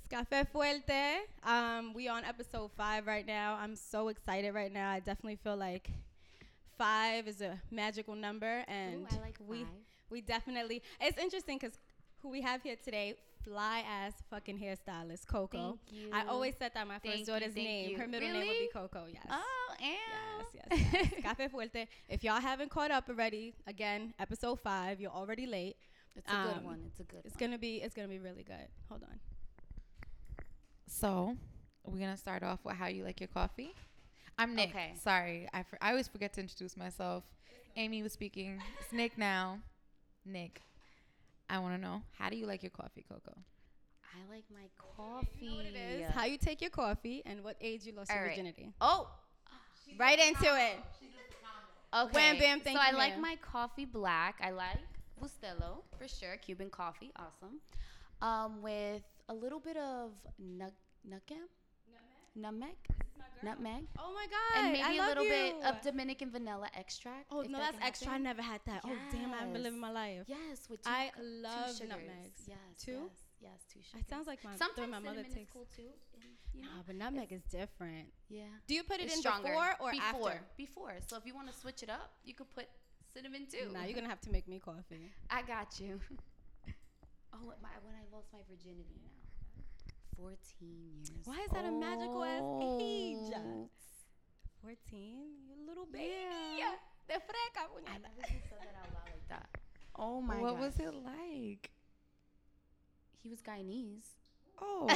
It's Cafe Fuerte. Um, we on episode five right now. I'm so excited right now. I definitely feel like five is a magical number, and Ooh, like we we definitely. It's interesting because who we have here today, fly ass fucking hairstylist Coco. Thank you. I always said that my first Thank daughter's thank name. you. Her middle name would be Coco. Yes. Oh, and Yes, yes, yes. Cafe Fuerte. If y'all haven't caught up already, again, episode five, you're already late. It's a good Um, one. It's a good It's one. gonna be it's gonna be really good. Hold on. So, we're gonna start off with how you like your coffee. I'm Nick. Okay. Sorry, I, for, I always forget to introduce myself. Amy was speaking. It's Nick now. Nick, I want to know how do you like your coffee, Coco? I like my coffee. You know what it is? How you take your coffee and what age you lost your All right. virginity. oh, Right into it. okay. Wham, bam, thank so you, So I like my coffee black. I like Bustelo for sure. Cuban coffee, awesome. Um, with a little bit of nut nutmeg, nutmeg, nutmeg, Oh my god. and maybe a love little bit of Dominican vanilla extract. Oh no, that that's extra. I never had that. Oh damn, I haven't been living my life. Yes, with two, I cu- two love nutmegs. Yes, Two? Yes, yes, two sugars. It sounds like my Sometimes my mother takes. cool too. and, you know, Nah, but nutmeg is different. yeah. Do you put it It's in stronger. before or before, after? Before. So if you want to switch it up, you could put cinnamon too. Nah, you're gonna have to make me coffee. I got you. oh, my, when I lost my virginity now. 14 years. Why is that a magical ass age? 14, you little baby. Yeah. De freca, I never said that out loud like that. Oh my god. what god. was it like? He was Guyanese. Oh,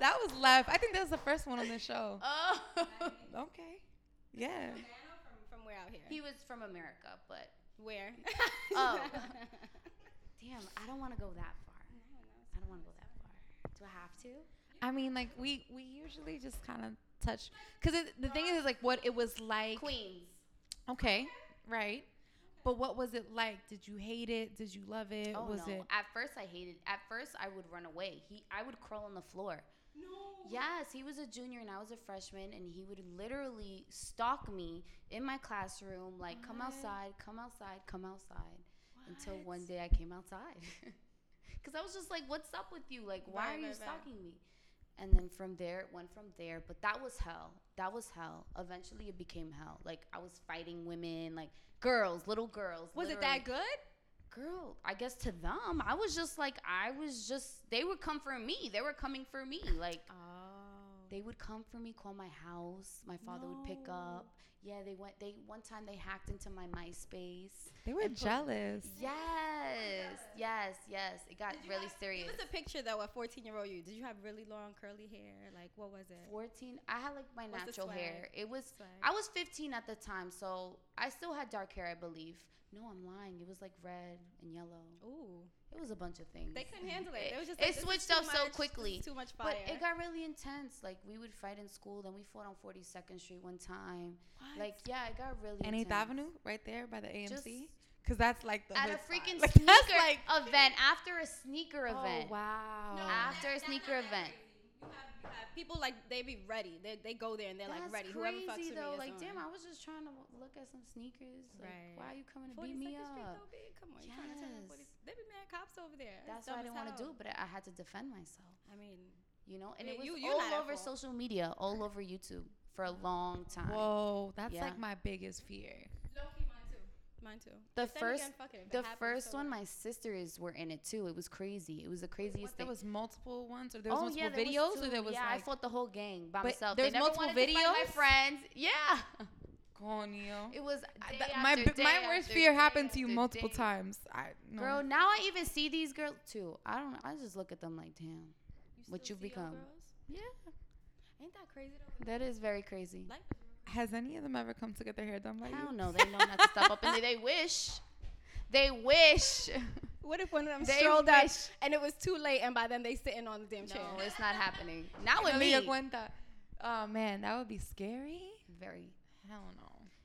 that was left. I think that was the first one on the show. Oh. Okay. Yeah. From, from where out here? he was from America, but where? Oh. damn, I don't want to go that far. I don't want to go that far. Do I have to? I mean, like we we usually just kind of touch because the thing is like what it was like. Queens. Okay, right. But what was it like? Did you hate it? Did you love it? Oh was no! it? At first, I hated. At first, I would run away. He, I would crawl on the floor. No. Yes, he was a junior and I was a freshman, and he would literally stalk me in my classroom, like, "Come outside, come outside, come outside," until one day I came outside. Cause I was just like, "What's up with you? Like, why Right, are you right, right. stalking me?" And then from there, it went from there. But that was hell. That was hell. Eventually, it became hell. Like I was fighting women, like girls, little girls. Was it that good? girl i guess to them i was just like i was just they would come for me they were coming for me like Oh. They would come for me call my house my father would pick up yeah they went they one time they hacked into my myspace They were and put- jealous. yes yes yes it got really serious Give us a picture though. A 14 year old you. Did you have really long curly hair? Like what was it? 14 i had like my What's natural hair it was Swag. i was 15 at the time so i still had dark hair i believe no i'm lying it was like red and yellow Ooh. It was a bunch of things They couldn't handle it. It- They was just like, this is switched too up so much, this quickly. Too much fire. But it got really intense. Like we would fight in school, then we fought on 42nd Street one time. What? Like yeah, it got really And 8th. Avenue, right there by the Just AMC, because that's like the at a freaking spot. Sneaker that's like event after a sneaker oh, event. Oh wow. After a sneaker event. You have, people like they be ready. They, they go there and they're like That's ready. Whoever fucks crazy with though. me is Like on. damn, I was just trying to look at some sneakers. Like, Right. why are you coming to beat me Street up? though, babe. Come on, you trying to tell me 40 Yes. They be mad cops over there. That's dumb why I didn't want to do, but I had to defend myself. I mean, You know, and Yeah, it was you- you're all over social media, all over YouTube for a long time. Whoa, that's Yeah. like my biggest fear. low key, mine too. Mine too. The But first- again, fuck it, The happens, first so one, my sisters were in it too. It was crazy. It was the craziest What, thing. there was multiple ones, or there was oh multiple yeah, there was videos, or there was yeah, I fought the whole gang by But myself. there's multiple videos. to my friends. Yeah, Conio. it was day that- after my day my worst fear day happened to you multiple day. times. I no. Girl, now I even see these girls too. I don't. know. I just look at them like, damn. You what you've become. Yeah, Ain't that crazy though? that is very crazy. Life Has any of them ever come to get their hair done by you? I you? don't know. They know not to stop up, and they, they wish. They wish. What if one of them They strolled up wish. and it was too late and by then they sitting on the damn chair? No, it's not happening. Not with No me. me cuenta. Oh man, that would be scary. Very. Hell no.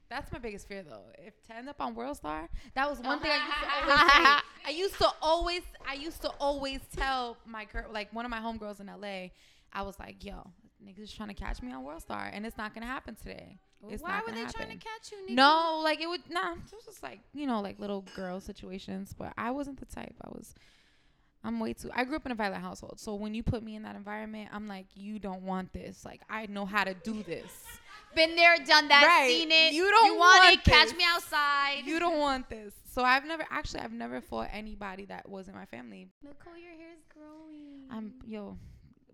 That's my biggest fear though. If to end up on World Star, that was one thing I used to always say. I used to always, I used to always tell my girl, like one of my homegirls in LA, I was like, "Yo, niggas trying to catch me on World Star, and it's not gonna happen today. It's Why not were they happen." trying to catch you? Nikki? No, like it would nah. It was just like you know, like little girl situations. But I wasn't the type. I was, I'm way too. I grew up in a violent household, so when you put me in that environment, I'm like, you don't want this. Like I know how to do this. Been there, done that, Right. seen it. You don't you want, want it. Catch me outside. you don't want this. So I've never actually I've never fought anybody that wasn't my family. Nicole, your hair's growing. I'm yo,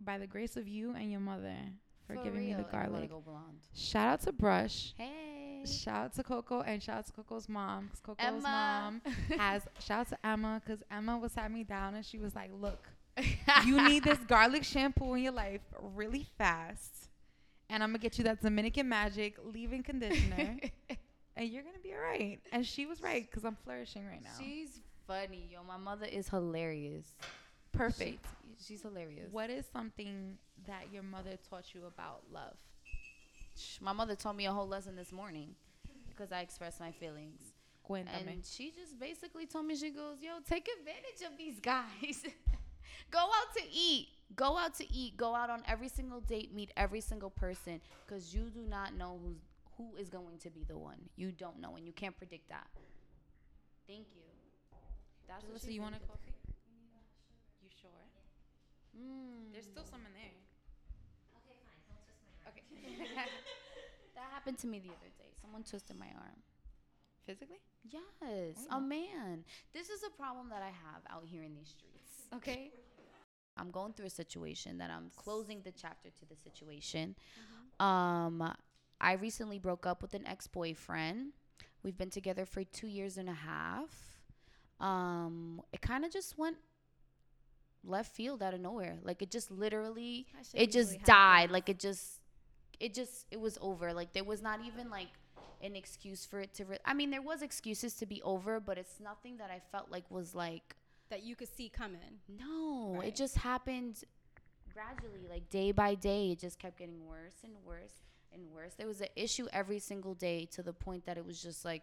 by the grace of you and your mother for, For giving me the and I wanna garlic. Shout out to Brush. Hey. Shout out to Coco and shout out to Coco's mom. 'cause Coco's Emma. mom has shout out to Emma because Emma was sat me down and she was like, "Look, you need this garlic shampoo in your life really fast, and I'm gonna get you that Dominican Magic leave-in conditioner, and you're gonna be all right." And she was right because I'm flourishing right now. She's funny, yo. My mother is hilarious. Perfect. She- she's hilarious. What is something that your mother taught you about love? My mother taught me a whole lesson this morning because I expressed my feelings. Cuéntame. And she just basically told me, she goes, yo, take advantage of these guys. go out to eat. Go out to eat. Go out on every single date. Meet every single person because you do not know who's, who is going to be the one. You don't know, and you can't predict that. Thank you. That's what Jalissa, she you want to said. Coffee? You sure? Mm. There's still some in there. Okay. Fine. He'll twist my arm. Okay. that happened to me the other day. Someone twisted my arm. Physically? Yes, Oh. a man. This is a problem that I have out here in these streets. Okay. I'm going through a situation that I'm closing the chapter to the situation. Um, I recently broke up with an ex-boyfriend. We've been together for two years and a half. Um, it kind of just went left field out of nowhere. Like it just literally it just usually died like it just it just it was over like there was not even like an excuse for it to re- i mean there was excuses to be over but it's nothing that i felt like was like that you could see coming. no Right. it just happened gradually like day by day it just kept getting worse and worse and worse there was an issue every single day to the point that it was just like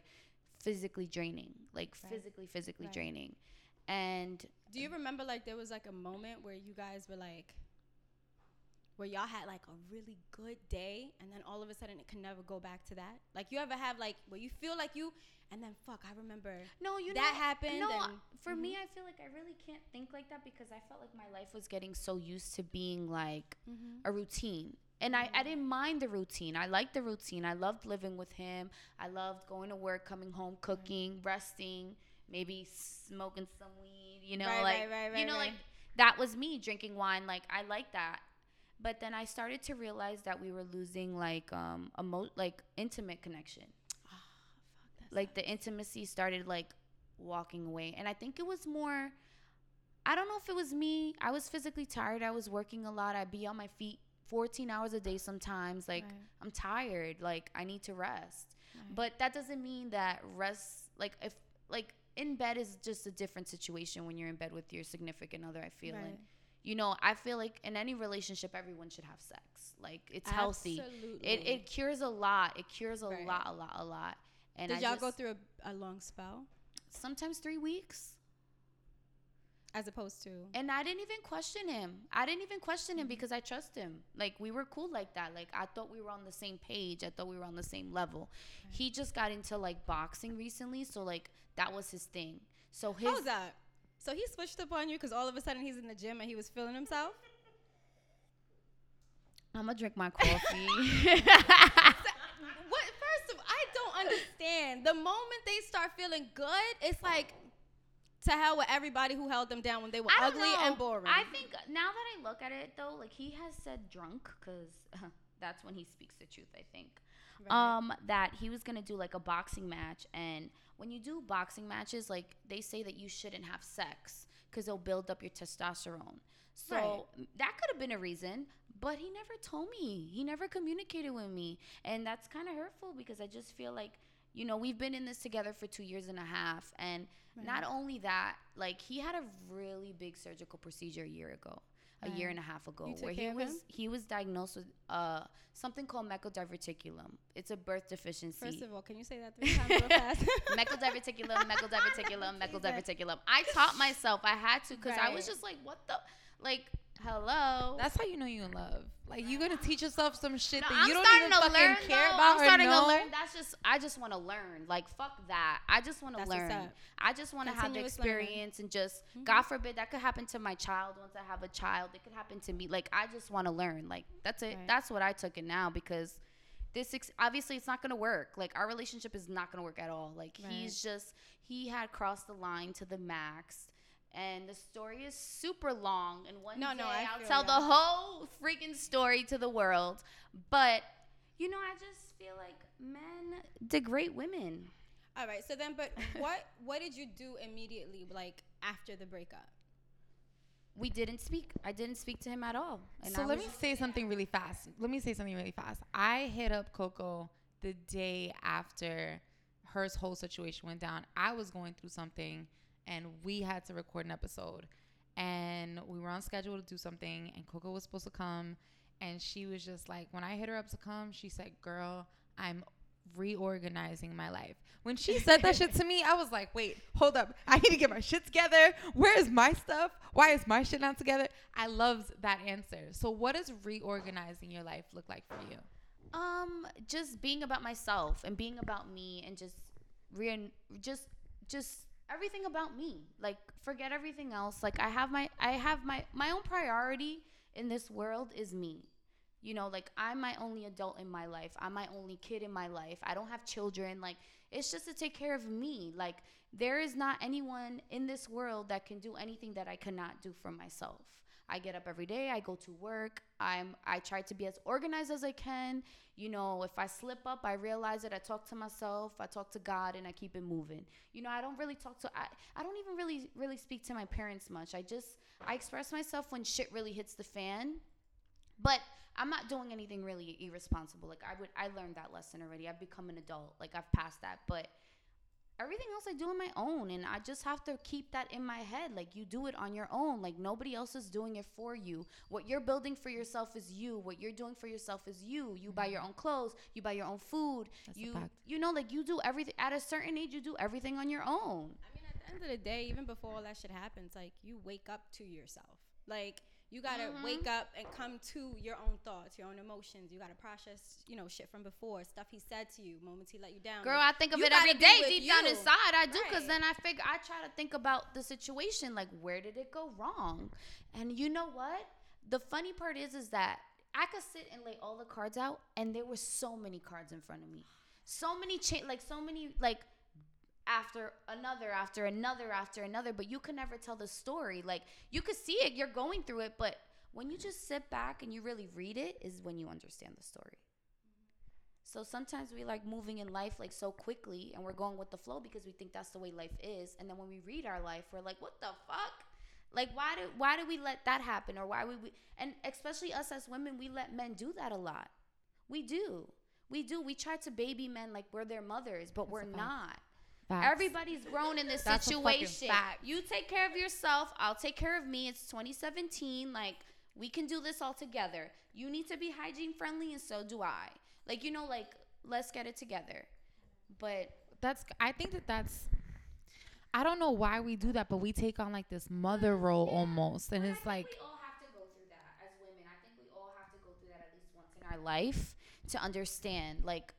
physically draining like Right. physically physically Right. draining and Do you remember like there was like a moment where you guys were like, where y'all had like a really good day, and then all of a sudden it can never go back to that? Like you ever have like where you feel like you, and then fuck, I remember No, you that know, happened. No, and, for me, Mhm. I feel like I really can't think like that because I felt like my life was getting so used to being like Mhm. a routine. And I, I didn't mind the routine. I liked the routine. I loved living with him. I loved going to work, coming home, cooking, resting, maybe smoking some weed, you know, Right, like right, right, you know, like that was me drinking wine. Like I like that. But then I started to realize that we were losing like um a mo- like intimate connection. Like the intimacy started like walking away. And i think it was more i don't know if it was me i was physically tired i was working a lot i'd be on my feet 14 hours a day sometimes like i'm tired like i need to rest. But that doesn't mean that rest like if like in bed is just a different situation when you're in bed with your significant other i feel and you know i feel like in any relationship everyone should have sex. Like it's healthy. Absolutely. it, it cures a lot. It cures a Right. lot a lot a lot. And Did I y'all just, go through a, a long spell? Sometimes three weeks. As opposed to? and i didn't even question him. I didn't even question Mm-hmm. him because i trust him. Like we were cool like that. Like i thought we were on the same page. I thought we were on the same level. He just got into like boxing recently. So like that was his thing so his How's that? So he switched up on you because all of a sudden he's in the gym and he was feeling himself. i'm gonna drink my coffee What? First of, all, I don't understand. The moment they start feeling good, it's like to hell with everybody who held them down when they were ugly know. and boring. I think now that I look at it though, like he has said drunk because that's when he speaks the truth. I think. Right. Um, that he was gonna do like a boxing match, and when you do boxing matches, like they say that you shouldn't have sex because it'll build up your testosterone. So Right. that could have been a reason, but he never told me. He never communicated with me, and that's kind of hurtful because I just feel like you know we've been in this together for two years and a half, and not only that, like he had a really big surgical procedure a year ago, a year and a half ago, where he was him? he was diagnosed with uh something called mecodiverticulum. It's a birth deficiency. First of all, can you say that three times real fast? mecodiverticulum, mecodiverticulum, mecodiverticulum. I taught myself. I had to because I was just like, what the, like, hello. That's how you know you're in love. Like you're gonna teach yourself some shit No, that I'm you don't starting even to fucking learn, care though. about I'm starting know. to learn. That's just I just want to learn. Like fuck that. I just want to learn. I just want to have the Continuous learning. experience and just Mhm. God forbid that could happen to my child once I have a child. It could happen to me. Like I just want to learn. Like that's it. Right. That's what I took it now because this ex- obviously it's not gonna work. Like our relationship is not gonna work at all. Like Right. he's just he had crossed the line to the max. And the story is super long. And one No, day no, I I'll tell ya. the whole freaking story to the world. But you know, I just feel like men degrade women. All right. So then, but what what did you do immediately, like after the breakup? We didn't speak. I didn't speak to him at all. And so I let me say something really fast. Let me say something really fast. I hit up Coco the day after her whole situation went down. I was going through something and we had to record an episode. And we were on schedule to do something and Coco was supposed to come and she was just like when I hit her up to come, she said, "Girl, I'm reorganizing my life." When she said that shit to me, I was like, "Wait, hold up. I need to get my shit together. Where is my stuff? Why is my shit not together?" I loved that answer. So, what does reorganizing your life look like for you? um just being about myself and being about me and just re- just just everything about me. Like forget everything else. Like I have my I have my my own priority in this world is me. You know, like I'm my only adult in my life. I'm my only kid in my life. I don't have children. Like it's just to take care of me. Like there is not anyone in this world that can do anything that I cannot do for myself. I get up every day, I go to work. I'm I try to be as organized as I can. You know, if I slip up, I realize it. I talk to myself, I talk to God and I keep it moving. You know, I don't really talk to I, I don't even really really speak to my parents much. I just I express myself when shit really hits the fan. But I'm not doing anything really irresponsible. Like I would I learned that lesson already. I've become an adult. Like I've passed that. But everything else I do on my own and I just have to keep that in my head. Like you do it on your own. Like nobody else is doing it for you. What you're building for yourself is you. What you're doing for yourself is you. You buy your mm-hmm. own clothes, you buy your own food. That's you you know like you do everything at a certain age you do everything on your own. I mean, at the end of the day, even before all that shit happens, like you wake up to yourself. Like you gotta Mhm. wake up and come to your own thoughts, your own emotions. You gotta process, you know, shit from before, stuff he said to you, moments he let you down. Girl, Like, I think of you it every day, gotta be day with deep down inside. I do because then I figure I try to think about the situation, like where did it go wrong? And you know what? The funny part is, is that I could sit and lay all the cards out, and there were so many cards in front of me, so many cha- like so many like after another, after another, after another. But you can never tell the story. Like you could see it, you're going through it, but when you just sit back and you really read it, is when you understand the story. So sometimes we like moving in life like so quickly and we're going with the flow because we think that's the way life is. And then when we read our life, we're like, what the fuck? Like why do why do we let that happen? Or why would we and especially us as women, we let men do that a lot. We do. We do. We try to baby men like we're their mothers, but we're not. Facts. Everybody's grown in this That's situation. You take care of yourself. I'll take care of me. It's 2017. Like we can do this all together. You need to be hygiene friendly, and so do I. Like you know, like let's get it together. But that's I think that that's I don't know why we do that, but we take on like this mother role almost, and I it's think like we all have to go through that as women. I think we all have to go through that at least once in our life to understand like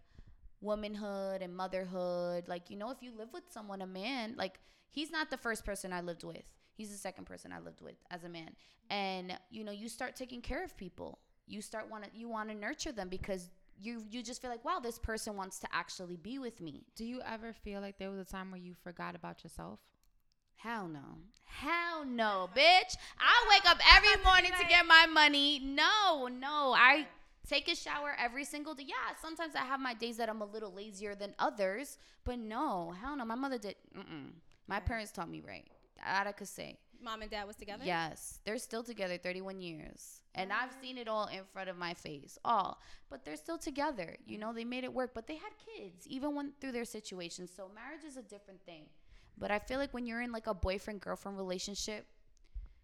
womanhood and motherhood. Like you know, if you live with someone, a man, like he's not the first person I lived with. He's the second person I lived with as a man. And you know, you start taking care of people. You start want to you want to nurture them because you you just feel like wow, this person wants to actually be with me. do you ever feel like there was a time where you forgot about yourself? Hell no. Hell no, bitch. I wake up every morning to get my money. No, no. I take a shower every single day. Yeah, sometimes I have my days that I'm a little lazier than others, but no, hell no. My mother did. Mm-mm. My Right. parents taught me right. That I could say. Mom and dad was together. Yes, they're still together 31 years. And I've ah. seen it all in front of my face. All. But they're still together. You know, they made it work, but they had kids even went through their situation. So marriage is a different thing. But I feel like when you're in like a boyfriend girlfriend relationship,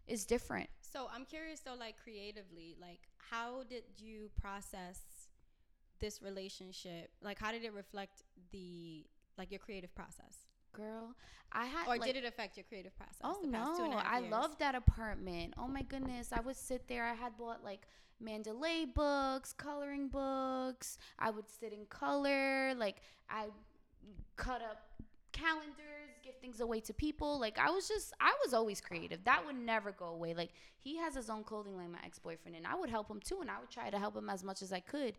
it's different. So I'm curious though, like creatively, like how did you process this relationship? Like how did it reflect the like your creative process, Girl, I had or like, did it affect your creative process? Oh no, I loved that apartment. Oh my goodness, I would sit there. I had bought like mandala books, coloring books. I would sit in color. Like I cut up calendars, things away to people. Like I was just I was always creative. That would never go away. Like he has his own clothing line, my ex-boyfriend, and I would help him too and I would try to help him as much as I could.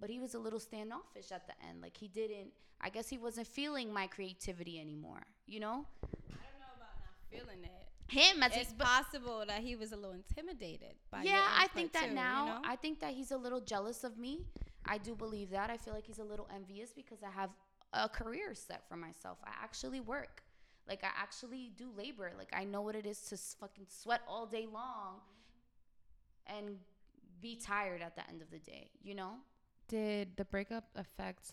But he was a little standoffish at the end. Like he didn't I guess he wasn't feeling my creativity anymore, you know? I don't know about not feeling it. Him as It's possible that he was a little intimidated by yeah, I think that too, you now. know? I think that he's a little jealous of me. I do believe that. I feel like he's a little envious because I have a career set for myself. I actually work. Like I actually do labor. Like I know what it is to fucking sweat all day long and be tired at the end of the day, you know? Did the breakup affect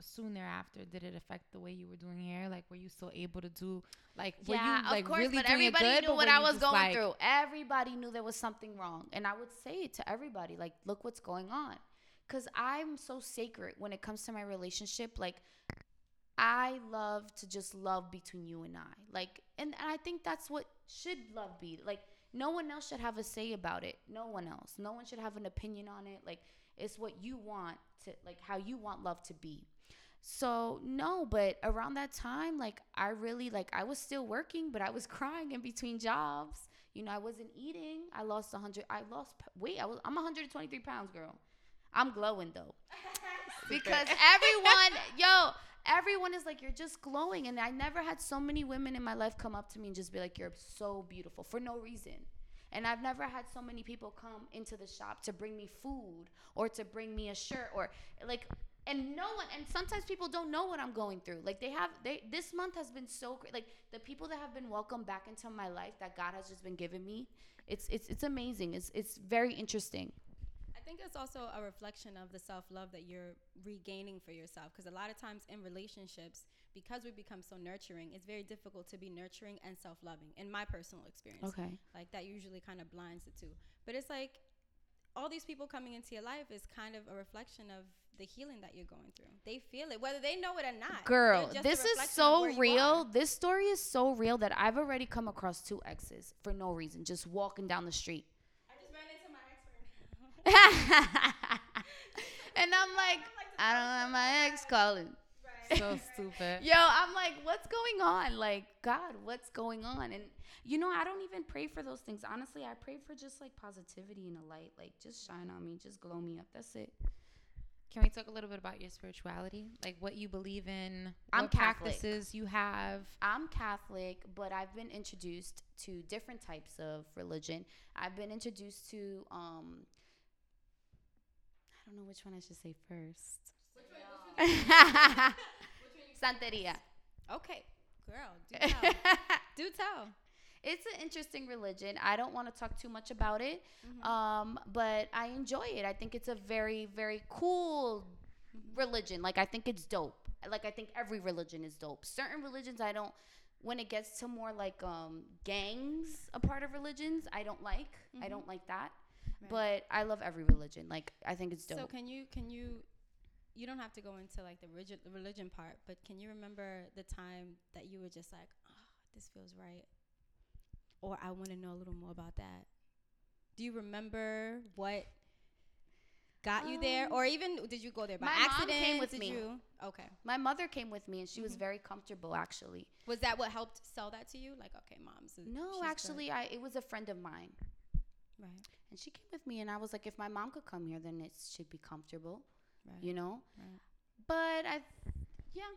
soon thereafter? Did it affect the way you were doing hair? Like, were you still able to do like? Were yeah, you, like, of course, really but doing it everybody good, knew what I was going like- through. Everybody knew there was something wrong, and I would say it to everybody, like, "Look what's going on," because I'm so sacred when it comes to my relationship. Like, I love to just love between you and I, like, and, and I think that's what should love be. Like, no one else should have a say about it. No one else. No one should have an opinion on it. Like, it's what you want to, like, how you want love to be. So no, but around that time, like I really like I was still working, but I was crying in between jobs. You know, I wasn't eating. I lost a hundred. I lost weight. I was. I'm 123 pounds, girl. I'm glowing though, because everyone, yo, everyone is like, you're just glowing, and I never had so many women in my life come up to me and just be like, you're so beautiful for no reason. And I've never had so many people come into the shop to bring me food or to bring me a shirt or like and no one and sometimes people don't know what i'm going through. Like they have they this month has been so great like the people that have been welcomed back into my life that god has just been giving me it's it's it's amazing. It's it's very interesting think it's also a reflection of the self love that you're regaining for yourself. Because a lot of times in relationships, because we become so nurturing, it's very difficult to be nurturing and self loving, in my personal experience. okay Like that usually kind of blinds the two. But it's like all these people coming into your life is kind of a reflection of the healing that you're going through. They feel it, whether they know it or not. girl They're just a this is reflection of where so real this story is so real that i've already come across two exes for no reason just walking down the street I just ran into my ex right now. and i'm like i don't have my ex calling So stupid. Yo, I'm like, what's going on? Like, God, what's going on? And you know, I don't even pray for those things. Honestly, I pray for just like positivity and a light. Like, just shine on me, just glow me up. That's it. Can we talk a little bit about your spirituality? Like what you believe in, I'm Catholic. practices you have. I'm Catholic, but I've been introduced to different types of religion. I've been introduced to um I don't know which one I should say first. Santeria. Okay, girl, do tell. do tell. it's an interesting religion. I don't want to talk too much about it, Mhm. um, but I enjoy it. I think it's a very, very cool religion. Like I think it's dope. Like I think every religion is dope. Certain religions I don't. When it gets to more like um, gangs, a part of religions, I don't like. I Mhm. don't like that. Right. But I love every religion. Like I think it's dope. So can you can you you don't have to go into like the religion the religion part, but can you remember the time that you were just like, oh, this feels right, or I want to know a little more about that? Do you remember what got you there, Um, or even did you go there by my mom accident? came with Did me. You? Okay. My mother came with me, and she was Mhm. very comfortable. Actually, Was that what helped sell that to you? Like, okay, mom's. no, good. actually, I it was a friend of mine. Right. And she came with me, and I was like, if my mom could come here, then it should be comfortable, Right. you know? Right. But I, yeah.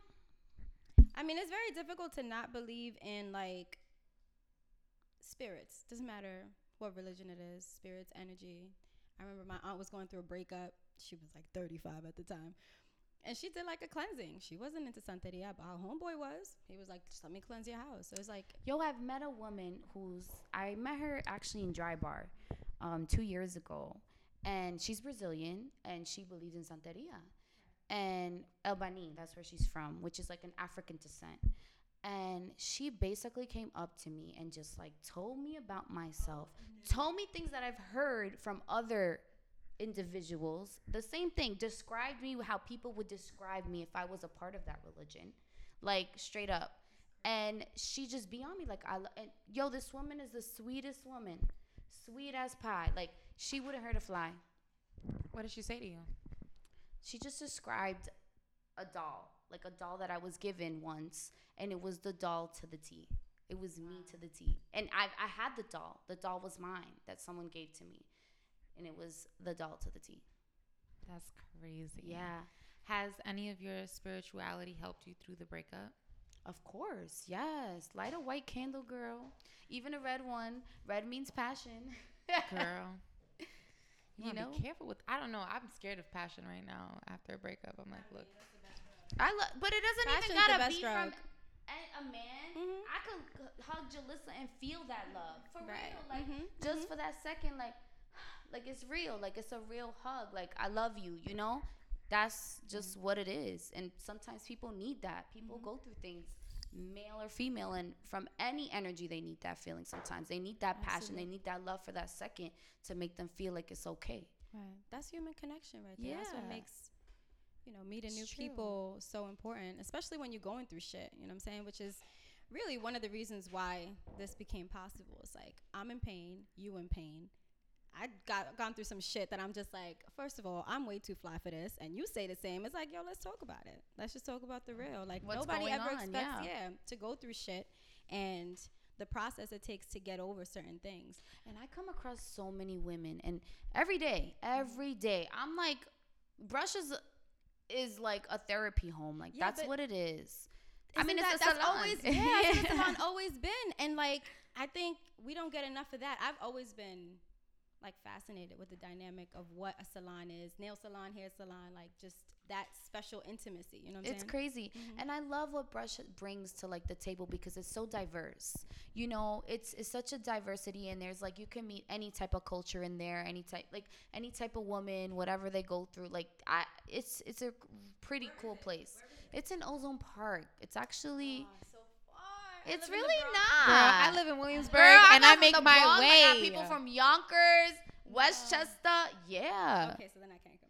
I mean, it's very difficult to not believe in like spirits. Doesn't matter what religion it is, spirits, energy. I remember my aunt was going through a breakup. She was like 35 at the time. And she did like a cleansing. She wasn't into Santeria, but our homeboy was. He was like, just let me cleanse your house. So it's like, Yo, I've met a woman who's, I met her actually in Drybar um, two years ago. And she's Brazilian, and she believes in Santeria. And El that's where she's from, which is like an African descent. And she basically came up to me and just like told me about myself, told me things that I've heard from other individuals. The same thing, described me how people would describe me if I was a part of that religion, like straight up. And she just be on me like I lo- and yo, this woman is the sweetest woman, sweet as pie. Like she wouldn't hurt a fly. What did she say to you? She just described a doll, like a doll that I was given once, and it was the doll to the T. It was me to the T, and I I had the doll. The doll was mine that someone gave to me, and it was the doll to the T. That's crazy. Yeah. Has any of your spirituality helped you through the breakup? Of course, yes. Light a white candle, girl. Even a red one. Red means passion. Girl. You, You know, know? be careful with. I don't know. I'm scared of passion right now after a breakup. I'm like, look, I love, but it doesn't Passion's even the gotta be drug. from a, a man. Mhm. I could hug Jalissa and feel that love for Right. real, like Mhm. just for that second, like, like it's real, like it's a real hug, like I love you, you know. That's just mm-hmm. what it is, and sometimes people need that. People mm-hmm. go through things, male or female, and from any energy, they need that feeling. Sometimes they need that passion, they need that love for that second to make them feel like it's okay. Right. That's human connection right there. That's what makes you know, meeting It's new true. people so important, especially when you're going through shit, you know what I'm saying? Which is really one of the reasons why this became possible. It's like I'm in pain, you in pain. I got gone through some shit that I'm just like, first of all, I'm way too fly for this, and you say the same. It's like, yo, let's talk about it. Let's just talk about the mm. real. Like What's nobody ever on, expects, yeah. yeah, to go through shit, and the process it takes to get over certain things. And I come across so many women, and every day, every day, I'm like, brushes is, like a therapy home. Like Yeah, that's what it is. I mean, that, it's a that's salon. always yeah, that's what the salon always been, and like I think we don't get enough of that. I've always been like fascinated with the dynamic of what a salon is, nail salon, hair salon, like just that special intimacy. You know what I'm it's saying? crazy Mhm. and i love what brush brings to like the table because it's so diverse you know it's it's such a diversity and there's like you can meet any type of culture in there any type like any type of woman whatever they go through like i it's it's a pretty cool place it's in ozone park it's actually Oh, so far. I it's live in the really not girl, I live in Williamsburg Girl, I and I got make my Bronx, way. I got people from Yonkers, Westchester. Yeah. Okay, so then I can't complain.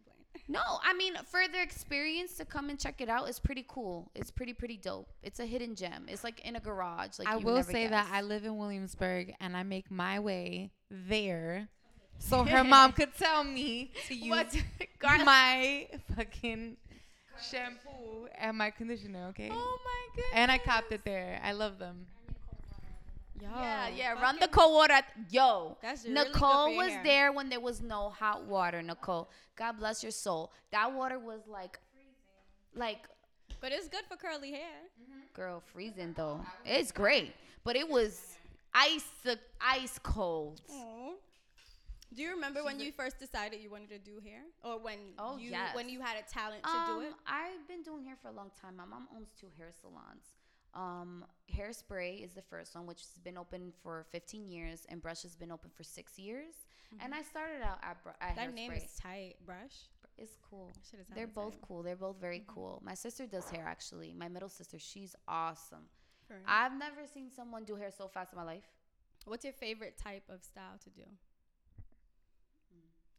No, I mean for their experience to come and check it out is pretty cool. It's pretty pretty dope. It's a hidden gem. It's like in a garage. Like I you will never say that. I live in Williamsburg and I make my way there, so her mom could tell me to use What? my fucking shampoo and my conditioner. Okay. Oh my goodness. And I copped it there. I love them. Yo, Yeah, yeah. Run the cold water. at- Yo, That's really good Nicole was hair. there when there was no hot water. Nicole, God bless your soul. That water was like, like, But it's good for curly hair. Mm-hmm. girl, freezing though. It's great, but it was ice, ice cold. Aw. Do you remember when you first decided you wanted to do hair, or when Oh, you yes. when you had a talent to Um, do it? I've been doing hair for a long time. My mom owns two hair salons. Um, Hairspray is the first one, which has been open for 15 years, and Brush has been open for six years. And I started out at, Br- at Mm-hmm. That Hairspray. name is tight, brush. it's cool. They're both tight. cool. They're both very Mm-hmm. cool. My sister does hair actually. My middle sister, she's awesome. Real. I've never seen someone do hair so fast in my life. What's your favorite type of style to do?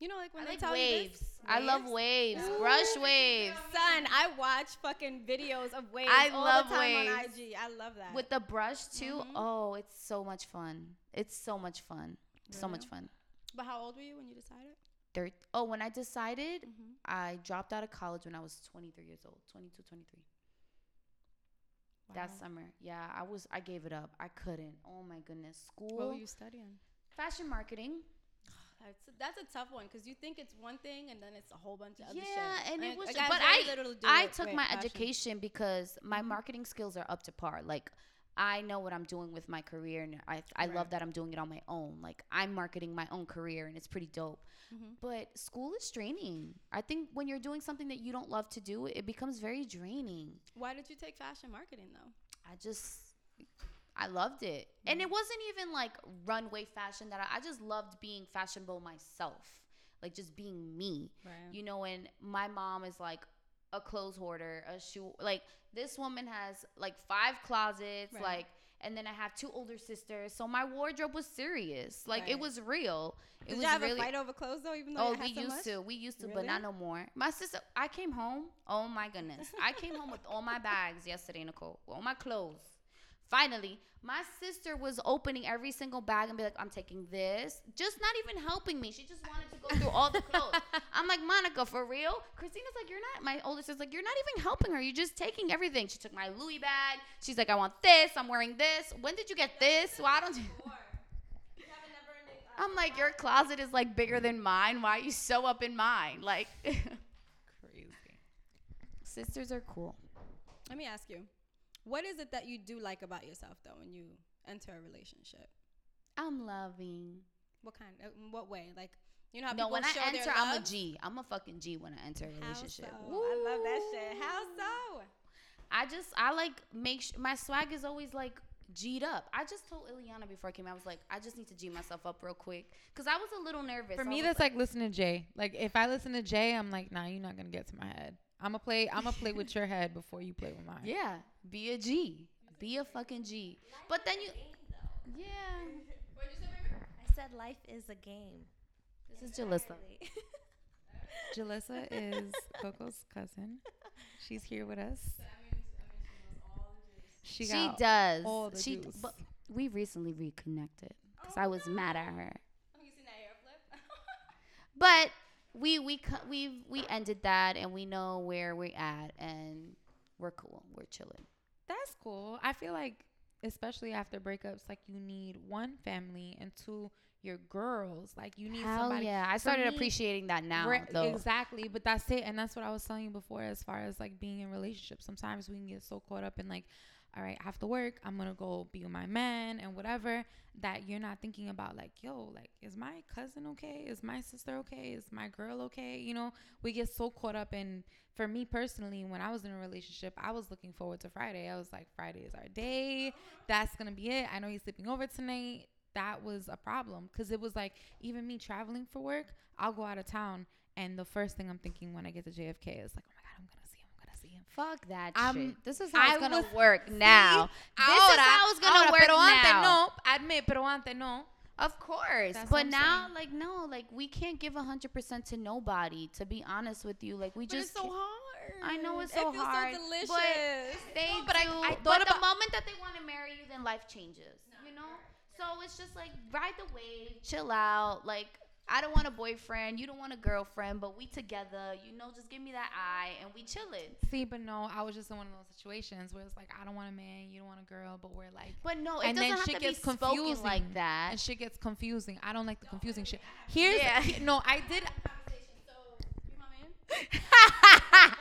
You know, like when I they like tell waves. you this? I love waves. Brush waves. Son, I watch fucking videos of waves I all love the time waves. on IG. I love that. With the brush too. Mhm. Oh, it's so much fun. It's so much fun. So much fun. but how old were you when you decided? Thir- oh, when I decided, Mm-hmm. I dropped out of college when I was 23 years old, 22, 23. That summer. Yeah, I was I gave it up. I couldn't. Oh my goodness. School, What were you studying? fashion marketing. That's that's a tough one because you think it's one thing and then it's a whole bunch of other Yeah, shit. and it Like, was got but I- to I took my education because my Mhm. marketing skills are up to par. Like I know what I'm doing with my career and I I love that I'm doing it on my own. Like I'm marketing my own career and it's pretty dope. Mhm. But school is draining. I think when you're doing something that you don't love to do, it becomes very draining. Why did you take fashion marketing though? I just I loved it. And it wasn't even like runway fashion that I, I just loved being fashionable myself. Like just being me. Right. You know, and my mom is like a clothes hoarder, a shoe like this woman has like five closets, Right. like and then I have two older sisters. So my wardrobe was serious. Like it was real. It Did was you have really a fight over clothes though? Even though Oh, we used much? to. We used to, but Really? not no more. My sister, I came home. Oh my goodness. I came home with all my bags yesterday, Nicole. All my clothes. Finally, my sister was opening every single bag and be like, I'm taking this. Just not even helping me. She just wanted to go through all the clothes. I'm like, Monica, for real? Christina's like, You're not, my older sister's like, You're not even helping her. You're just taking everything. She took my Louis bag. She's like, I want this. I'm wearing this. When did you get this? Why don't you? I'm like, Your closet is like bigger than mine. Why are you so up in mine? Like, Crazy. sisters are cool. Let me ask you, what is it that you do like about yourself though when you enter a relationship? I'm loving. What kind? uh, In what way? Like you know how No, people when I show their enter, I'm a love? G. I'm a fucking G when I enter a How relationship. so? I love that shit. How so? I just I like make sh- my swag is always like G'd up. I just told Ileana before I came. I was like, I just need to G myself up real quick because I was a little nervous. For me, was that's like listening to Jay. Like if I listen to Jay, I'm like, nah, you're not gonna get to my head. I'ma play. I'ma play with your head before you play with mine. yeah, be a G, be a fucking G. But then you, yeah, I said life is a game. this is Jalissa. Jalissa is Coco's cousin. She's here with us. She, She, does. all the she, d- juice. but we recently reconnected because I was mad at her. Oh, you seen that hair flip? But we we we we ended that and we know where we're at and we're cool. We're chilling. That's cool. I feel like, especially after breakups, like you need one family and two your girls. Like you need Hell somebody. yeah! I started me, appreciating that now. Though. exactly, but that's it, and that's what I was telling you before, as far as like being in relationships. Sometimes we can get so caught up in like, all right, I have to work. I'm gonna go be with my man and whatever. That you're not thinking about like, yo, like, is my cousin okay? Is my sister okay? Is my girl okay? You know, we get so caught up in. For me personally, when I was in a relationship, I was looking forward to Friday. I was like, Friday is our day. That's gonna be it. I know he's sleeping over tonight that was a problem because it was like even me traveling for work i'll go out of town and the first thing i'm thinking when i get to jfk is like oh Fuck that shit. This is how I it's gonna was- work now. This is how it's gonna ahora, work pero antes now. no admit pero antes no Of course, That's but now, saying. like, no, like we can't give hundred percent to nobody. To be honest with you, like we But just it's so hard. I know it's so it feels hard, so but delicious. They No, but I- do, I but thought the moment that they want to marry you, then life changes. You know, so it's just like ride the wave, chill out. Like I don't want a boyfriend, you don't want a girlfriend, but we together. You know, just give me that eye and we chilling. see but no i was just in one of those situations where it's like i don't want a man you don't want a girl but we're like But no, it And doesn't then have shit to be gets spoken confusing. like that. and shit gets confusing i don't like the confusing shit here's Yeah. no i did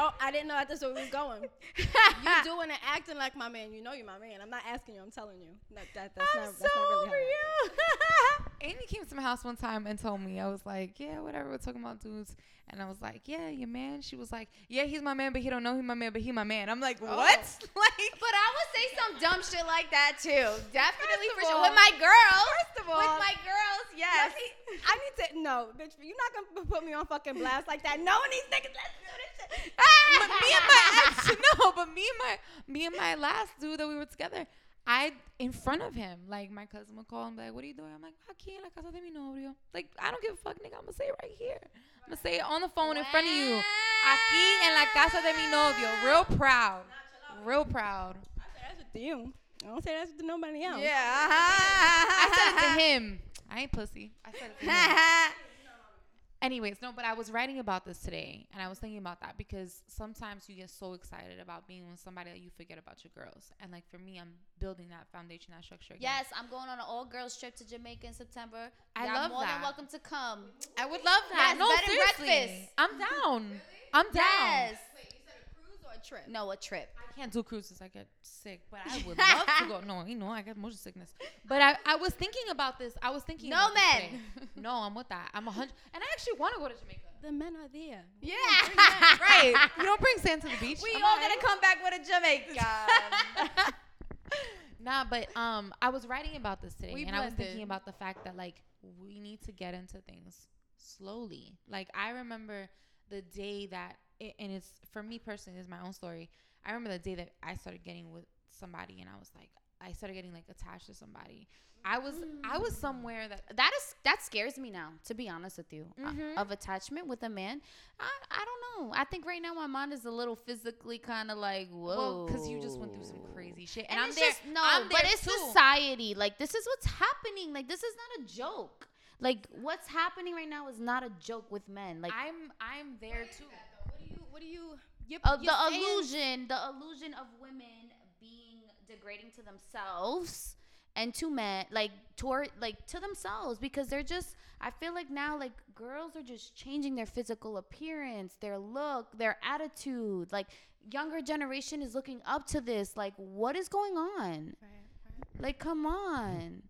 Oh, I didn't know that's where we was going. you doing and acting like my man. You know you're my man. I'm not asking you. I'm telling you. That, that, that's I'm not. so That's not really how over you. Amy came to my house one time and told me, I was like, yeah, whatever. We're talking about dudes. And I was like, yeah, your man. She was like, yeah, he's my man, but he don't know he's my man, but he my man. I'm like, oh. what? like, But I would say some dumb shit like that too. Definitely for of sure. With my girls. First of all, with my girls, yes. Me- I need to no, bitch. You're not gonna put me on fucking blast like that. No one these niggas. Let's do this shit. Ah! but me and my ex, no, but me and my me and my last dude that we were together, I in front of him, like my cousin would call and be like, "What are you doing?" I'm like, "Aquí en la casa de mi novio." Like I don't give a fuck, nigga. I'm gonna say it right here. I'm gonna say it on the phone in front of you. Aquí en la casa de mi novio. Real proud. Real proud. I said that's to you. I don't say that shit to nobody else. Yeah. I said it to him. I ain't pussy. I said it to him. Anyways, no, but I was writing about this today and I was thinking about that because sometimes you get so excited about being with somebody that you forget about your girls. And like for me, I'm building that foundation, that structure. Again. Yes, I'm going on an all girls trip to Jamaica in September. I love Y'all love more that. than welcome to come. I would love that. Yes, no, seriously. breakfast. I'm down. I'm down. Yes. Wait, you said a cruise or a trip? No, a trip. I can't do cruises. I get sick, but I would love to go. No, you know, I get motion sickness. But I, I was thinking about this. I was thinking. No men. No, I'm with that. I'm a hundred, and I actually want to go to Jamaica. The men are there. Yeah. right. You don't bring sand to the beach. We I'm all alright. gonna come back with a Jamaica. Nah, but um, I was writing about this today, We and I was thinking blended. about the fact that like we need to get into things slowly. Like I remember the day that, it, and it's for me personally, is my own story. I remember the day that I started getting with somebody, and I was like, I started getting like attached to somebody. I was I was somewhere that That is that scares me now. To be honest with you, uh, Mhm. of attachment with a man, I I don't know. I think right now my mind is a little physically kind of like whoa, well because you just went through some crazy shit, and, And, I'm there. just no, I'm but it's too. society. Like this is what's happening. Like this is not a joke. Like what's happening right now is not a joke with men. Like I'm I'm there too. What do you? What do you? You're, uh, you're the saying- illusion, the illusion of women being degrading to themselves and to men, like toward like to themselves, because they're just. I feel like now, like girls are just changing their physical appearance, their look, their attitude. Like younger generation is looking up to this. Like, what is going on? Like, come on,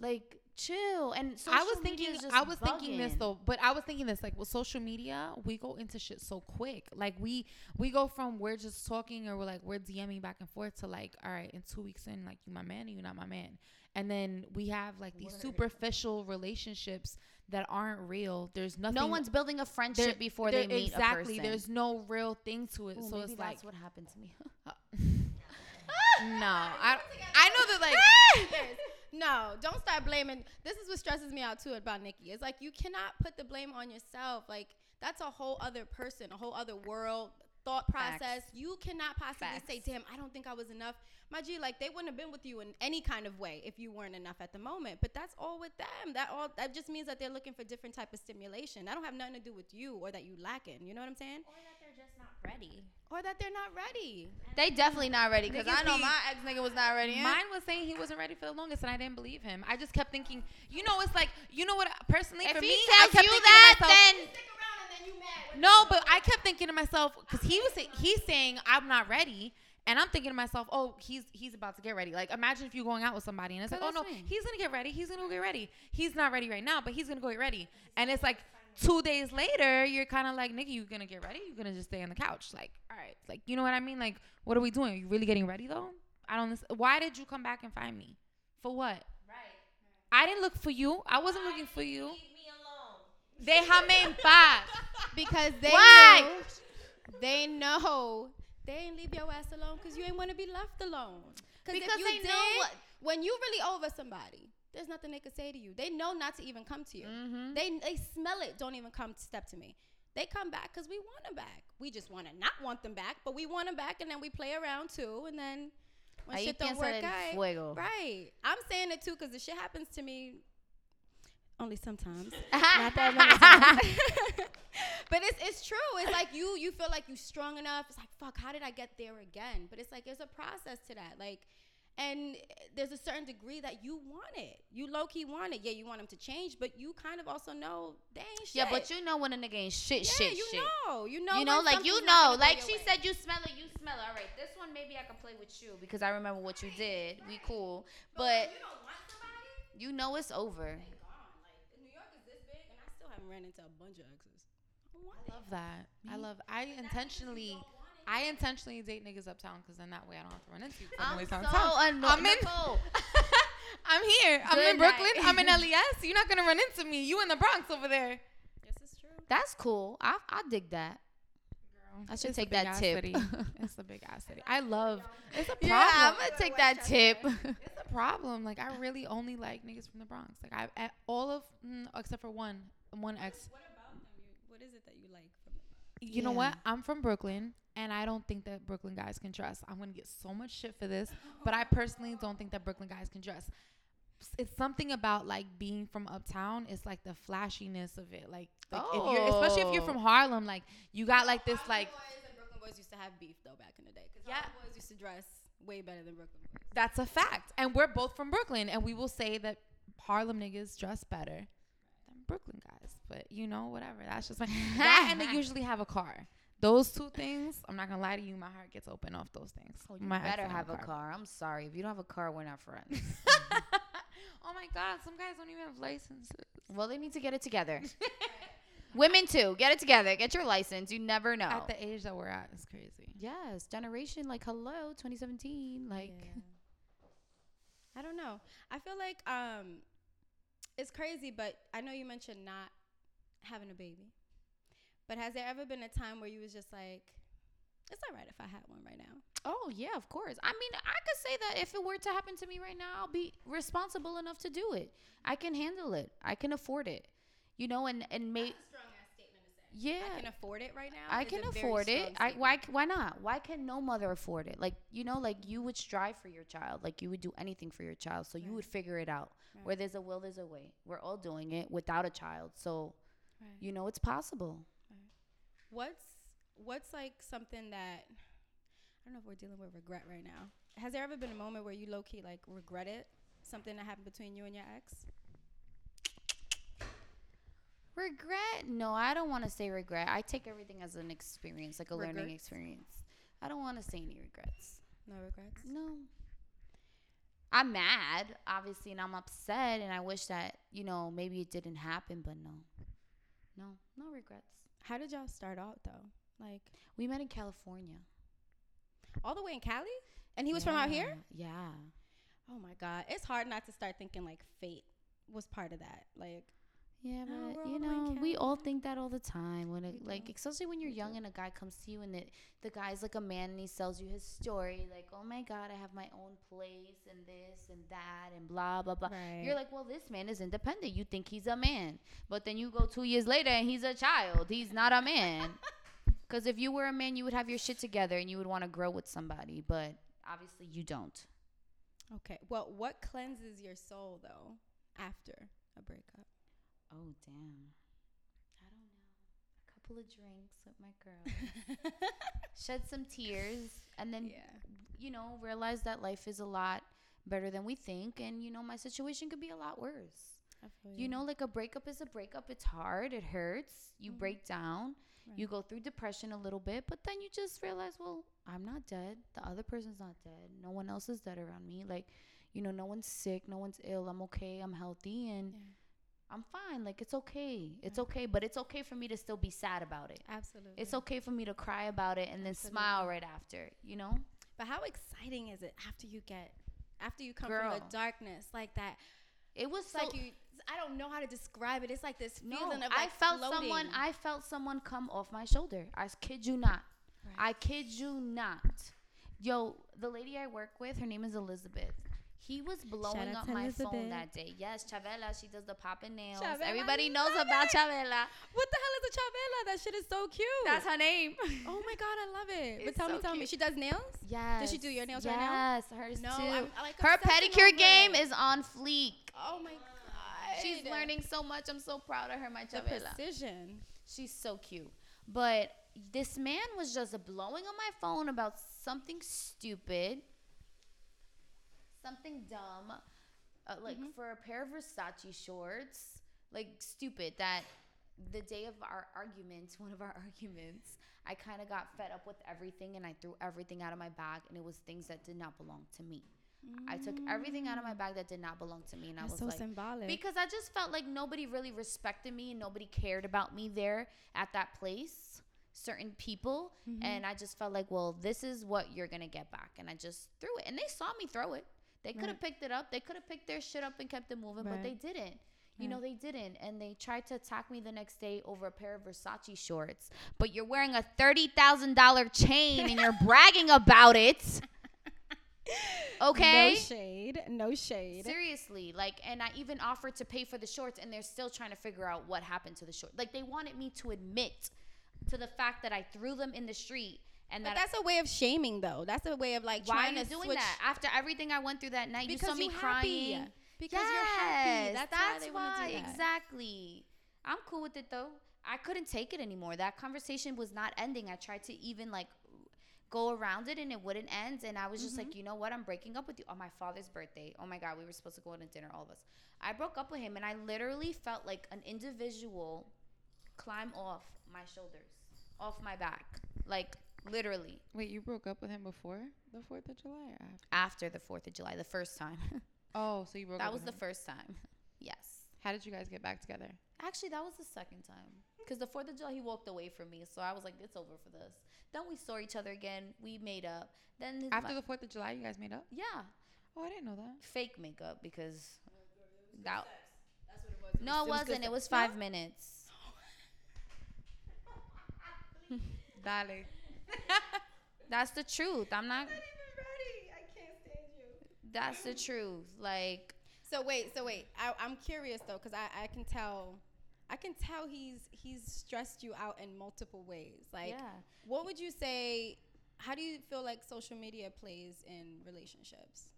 like chill. And so I was social media thinking is just I was thinking this though, but I was thinking this like with social media, we go into shit so quick. Like we we go from we're just talking or we're like we're DMing back and forth to like, all right, in two weeks in, like you my man and you not my man. And then we have like these superficial relationships that aren't real. There's nothing No one's building a there- friendship before they meet exactly. a person. There's no real thing to it. Ooh, so it's like that's what happened to me. no, I I know that like No, don't start blaming. This is what stresses me out too about Nikki. It's like you cannot put the blame on yourself. Like that's a whole other person, a whole other world, thought Facts. process. You cannot possibly say, "Damn, I don't think I was enough." My G, like they wouldn't have been with you in any kind of way if you weren't enough at the moment. But that's all with them. That all that just means that they're looking for different type of stimulation. That don't have nothing to do with you or that you lacking. You know what I'm saying? Or that they're just not ready. Or that they're not ready. They definitely not ready because I know be- my ex nigga was not ready. Mine was saying he wasn't ready for the longest, and I didn't believe him. I just kept thinking, you know, it's like, you know what? Personally, If for me, tells I kept you thinking that, to myself, then Stick around and then you mad. no, but I kept thinking to myself because he was say, he's saying I'm not ready, and I'm thinking to myself, oh, he's he's about to get ready. Like imagine if you're going out with somebody and it's like, oh no, that's he's gonna get ready, he's gonna go get ready. He's not ready right now, but he's gonna go get ready, and it's like. Two days later, you're kind of like, Nikki, you gonna get ready? You gonna just stay on the couch? Like, all right, like, you know what I mean? Like, what are we doing? Are you really getting ready though? I don't. Why did you come back and find me? For what? Right. I didn't look for you. I wasn't looking for you. Leave me alone. Déjame en paz. because they Why? knew, they know they ain't leave your ass alone because you ain't want to be left alone. Because if you they did, know what- when you really over somebody, there's nothing they could say to you. They know not to even come to you. Mhm. They they smell it. Don't even come step to me. They come back because we want them back. We just want to not want them back, but we want them back, and then we play around too, and then when Ahí shit don't work out, right? I'm saying it too because the shit happens to me only sometimes. Not that many times. but it's it's true. It's like you you feel like you're strong enough. It's like fuck, how did I get there again? But it's like there's a process to that. Like and there's a certain degree that you want it. You low key want it. Yeah, you want them to change, but you kind of also know they ain't shit. Yeah, but you know when a nigga ain't shit, yeah, shit, you shit. know, you know, you know, like you know, not gonna go like she way. said, you smell it, you smell it. All right, this one maybe I can play with you because I remember what you did. We cool, but you don't want somebody. you know it's over. they gone. Like New York is this big, and I still haven't ran into a bunch of exes. I don't want I love that. I love. I intentionally. I intentionally date niggas uptown because then that way I don't have to run into you. 'cause I'm I'm so downtown. annoyed. I'm in- Nicole. I'm here. I'm Good in Brooklyn. night. I'm in LES. You're not gonna run into me. You in the Bronx over there. Yes, it's true. That's cool. I I dig that. I should It's a take big that ass tip. city. it's a big ass city. I love. It's a problem. Yeah, I'm gonna take that tip. it's a problem. Like I really only like niggas from the Bronx. Like I, I all of mm, except for one, one ex. What about them? What is it that you like You know what? I'm from Brooklyn, and I don't think that Brooklyn guys can dress. I'm gonna get so much shit for this, but I personally don't think that Brooklyn guys can dress. It's something about like being from uptown. It's like the flashiness of it. Like, like if you're, especially if you're Oh. from Harlem, like you got like this Harlem like boys and Brooklyn boys used to have beef though back in the day. Cause Yeah. Harlem boys used to dress way better than Brooklyn boys. that's a fact. And we're both from Brooklyn, and we will say that Harlem niggas dress better than Brooklyn guys. But you know, whatever. That's just my that, and they usually have a car. Those two things, I'm not gonna lie to you, my heart gets open off those things. Oh, you My better don't have a car. I'm sorry. If you don't have a car, we're not friends. oh my god, some guys don't even have licenses. well, they need to get it together. Women too, get it together. Get your license. You never know. At the age that we're at, it's crazy. yes, generation like hello, 2017. Like I don't know. I feel like um, it's crazy, but I know you mentioned not having a baby. But has there ever been a time where you was just like, It's all right if I had one right now. Oh yeah, of course. I mean, I could say that if it were to happen to me right now, I'll be responsible enough to do it. I can handle it. I can afford it. You know, and and make strong ass statement to say. yeah. I can afford it right now. I can afford it. I why why not? Why can no mother afford it? Like you know, like you would strive for your child, like you would do anything for your child, so you would figure it out. Where there's a will, there's a way. We're all doing it without a child, so Right. you know it's possible. What's what's like something that I don't know if we're dealing with regret right now. Has there ever been a moment where you low key like regretted something that happened between you and your ex? Regret? No, I don't want to say regret. I take everything as an experience, like a learning experience. I don't want to say any regrets. No regrets. No. I'm mad, obviously, and I'm upset, and I wish that you know maybe it didn't happen, but no, no, no regrets. How did y'all start out though? Like We met in California. all the way in Cali? And he was from out here? Yeah. Oh my god. It's hard not to start thinking like fate was part of that. Like Yeah, Oh, but you all the way in know, we all think that all the time. When it, like, especially when you're We young do. and a guy comes to you and the the guy's like a man and he sells you his story, like, oh my god, I have my own place and this and that and blah blah blah. right. You're like, well, this man is independent. You think he's a man, but then you go two years later and he's a child. He's not a man. Because if you were a man, you would have your shit together and you would want to grow with somebody, but obviously you don't. Okay. Well, what cleanses your soul though after a breakup? Oh damn. I don't know. A couple of drinks with my girl. Shed some tears and then yeah. you know, realize that life is a lot better than we think and you know my situation could be a lot worse. Feel You know, like a breakup is a breakup. It's hard. It hurts. You Mhm. break down. You go through depression a little bit, but then you just realize, well, I'm not dead. The other person's not dead. No one else is dead around me. Like, you know, no one's sick. No one's ill. I'm okay. I'm healthy. And Yeah. I'm fine. Like, it's okay. It's okay. But it's okay for me to still be sad about it. Absolutely. It's okay for me to cry about it and then Absolutely. smile right after, you know? But how exciting is it after you get after you come Girl. from the darkness like that? It was so, like you I don't know how to describe it. It's like this No, feeling of I like felt someone. I felt someone come off my shoulder. I kid you not. Right. I kid you not. Yo, the lady I work with, her name is Elizabeth. He was blowing up my Elizabeth. phone that day. Yes, Chavela. She does the popping nails. Chavela, Everybody knows about it. Chavela. What the hell is a chavela? That shit is so cute. That's her name. Oh my god, I love it. but It's tell me, so tell me, cute. she does nails? yes. Does she do your nails yes, right now? Yes, hers No, too. I'm I like her pedicure game it. is on fleek. Oh my god. She's learning so much. I'm so proud of her, my the Chavela. precision. She's so cute. But this man was just blowing on my phone about something stupid, something dumb, uh, like Mhm. for a pair of Versace shorts, like stupid. That the day of our argument, one of our arguments, I kind of got fed up with everything and I threw everything out of my bag, and it was things that did not belong to me. I took everything out of my bag that did not belong to me, and I was so like, symbolic. because I just felt like nobody really respected me and nobody cared about me there at that place. Certain people, Mhm. and I just felt like, well, this is what you're gonna get back, and I just threw it, and they saw me throw it. They could have Right. picked it up. They could have picked their shit up and kept it moving, but they didn't. You know, they didn't, and they tried to attack me the next day over a pair of Versace shorts. But you're wearing a thirty thousand dollar chain, and you're bragging about it. Okay. No shade. No shade. Seriously, like, and I even offered to pay for the shorts, and they're still trying to figure out what happened to the shorts. Like, they wanted me to admit to the fact that I threw them in the street, and But that that's a way of shaming, though. That's a way of like why are you to doing switch that after everything I went through that night? because you saw me happy. crying. Because you're happy. Yes, That's, that's why to why, that. exactly. I'm cool with it though. I couldn't take it anymore. That conversation was not ending. I tried to even like go around it and it wouldn't end. And I was just Mm-hmm. like, you know what? I'm breaking up with you on my father's birthday. Oh my God, we were supposed to go on a dinner, all of us. I broke up with him and I literally felt like an individual climb off my shoulders, off my back. Like literally Wait, you broke up with him before the Fourth of July or after? after the 4th of July, the first time. Oh, so you broke up? that up was with the him. first time. Yes. How did you guys get back together? Actually, that was the second time. Because the 4th of July, he walked away from me. So I was like, it's over for this. Then we saw each other again. We made up. Then After li- the Fourth of July, you guys made up? Yeah. Oh, I didn't know that. Fake makeup because that. That's what it was. No, it wasn't. It was five minutes. Dale. That's the truth. I'm not. I'm not even ready. I can't stand you. That's the truth. Like, So wait, so wait. I, I'm curious though, cause I, I can tell, I can tell he's he's stressed you out in multiple ways. Like, yeah. what would you say? How do you feel like social media plays in relationships?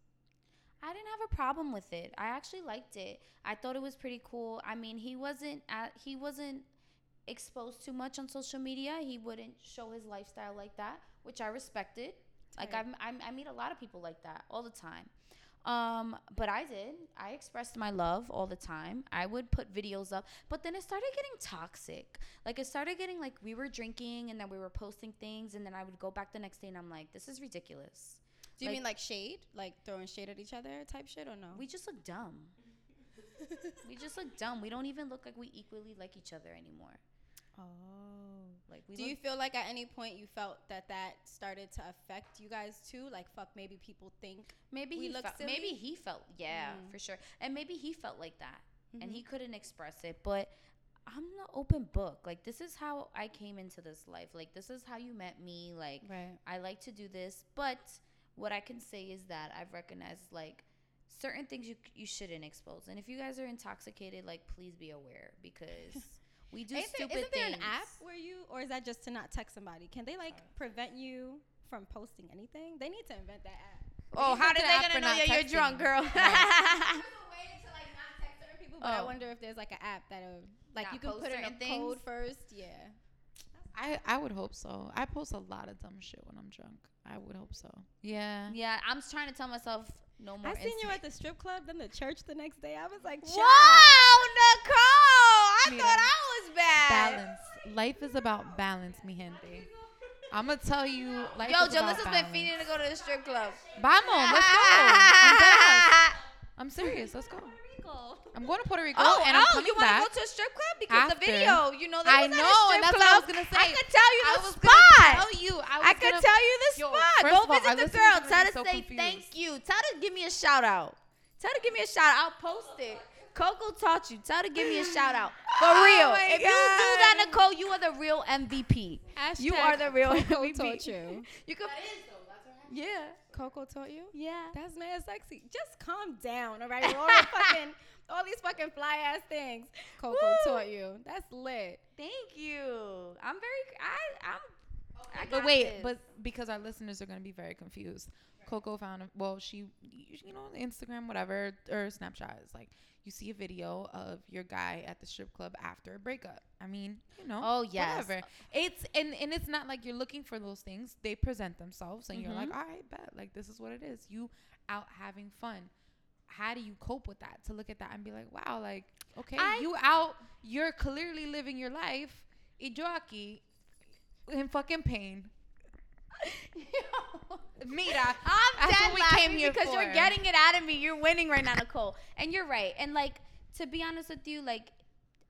I didn't have a problem with it. I actually liked it. I thought it was pretty cool. I mean, he wasn't at, he wasn't exposed too much on social media. He wouldn't show his lifestyle like that, which I respected. Like I'm, I'm, I meet a lot of people like that all the time. Um, but I did. I expressed my love all the time. I would put videos up, but then it started getting toxic. Like it started getting like we were drinking and then we were posting things, and then I would go back the next day and I'm like, this is ridiculous. Do you Like- mean like shade, like throwing shade at each other type shit, or no? We just look dumb. we just look dumb. We don't even look like we equally like each other anymore. Oh. Like we Do look you feel like at any point you felt that that started to affect you guys too? Like, fuck, maybe people think. maybe he look felt, maybe he felt yeah Mm. for sure, and maybe he felt like that, and Mhm. he couldn't express it. But I'm the open book. Like this is how I came into this life. Like this is how you met me. Like Right. I like to do this, but what I can say is that I've recognized like certain things you you shouldn't expose. And if you guys are intoxicated, like please be aware because we do Isn't there, stupid isn't there things. an app where you, or is that just to not text somebody? Can they like uh. prevent you from posting anything? They need to invent that app. Oh, how Invented did they app gonna know not you're, you're drunk, girl? There's a way to like not text certain people, but I Oh. wonder if there's like an app that'll uh, like Not you can post put in a certain things? code first. Yeah. I, I would hope so. I post a lot of dumb shit when I'm drunk. I would hope so. Yeah. yeah, I'm trying to tell myself no more. I seen you at the strip club, then the church the next day. I was like, Wow, Nicole! I Mira. thought I was bad. Balance. Life is about balance, mi gente. I'm gonna tell you. Life Yo, Jalissa's been feeding to go to the strip club. Vamos, let's go. I'm dead. I'm serious. Let's go. I'm going to Puerto Rico Oh, and I'm oh, coming you want to go to a strip club because the video, you know, that I was at a know, and that's club. what I was gonna say. I could tell you the was spot. tell you. I, was I could gonna, tell you the Yo, spot. Go of all, our visit the girl. Tell her so say confused. thank you. Tell her to give me a shout out. Tell her to give me a shout out. I'll post it. Coco taught you. Tell her to give me a shout out. For Oh real. my If you do that, Nicole, you are the real MVP. You are the real Coco MVP. taught you. You could. Yeah. Coco taught you. Yeah. That's mad sexy. Just calm down, all right? All, fucking, all these fucking fly ass things. Coco Woo. taught you. That's lit. Thank you. I'm very. I. I'm. I But wait, this. but because our listeners are going to be very confused. Coco found, a, well, she, you know, Instagram, whatever, or Snapchat is like, you see a video of your guy at the strip club after a breakup. I mean, you know. Oh, yes. Whatever. It's, and, and it's not like you're looking for those things. They present themselves and you're like, Mhm. all right, bet. Like, this is what it is. You out having fun. How do you cope with that? To look at that and be like, wow, like, okay, I- you out, you're clearly living your life. Yo in fucking pain. Mira, I'm That's dead what we came here because you're getting it out of me. You're winning right now, Nicole. And you're right. And like to be honest with you, like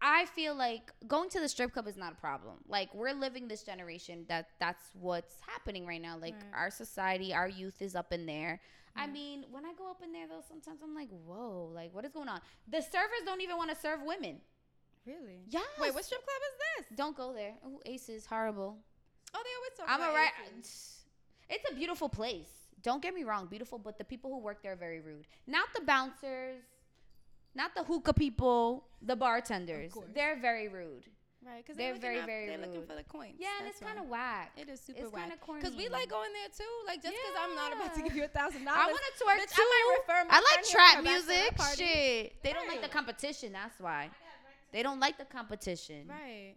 I feel like going to the strip club is not a problem. Like we're living this generation that that's what's happening right now. Like Right. our society, our youth is up in there. I mean, when I go up in there though, sometimes I'm like, whoa, like what is going on? The servers don't even want to serve women. Really? Yeah. Wait, what strip club is this? Don't go there. Oh, Aces, horrible. Oh, they always talk I'm about a right. It's a beautiful place. Don't get me wrong, beautiful, but the people who work there are very rude. Not the bouncers, not the hookah people, the bartenders. They're very rude. Right, because They're they're, very, looking very They're looking for the coins. Yeah, and it's kind of whack. It is super It's whack. Because we like going there too. Like just because I'm not about to give you a thousand dollars, I want to twerk bitch, too. I might refer my I like trap to a bachelorette music. Shit, they don't like the competition. That's why. They don't like the competition. Right.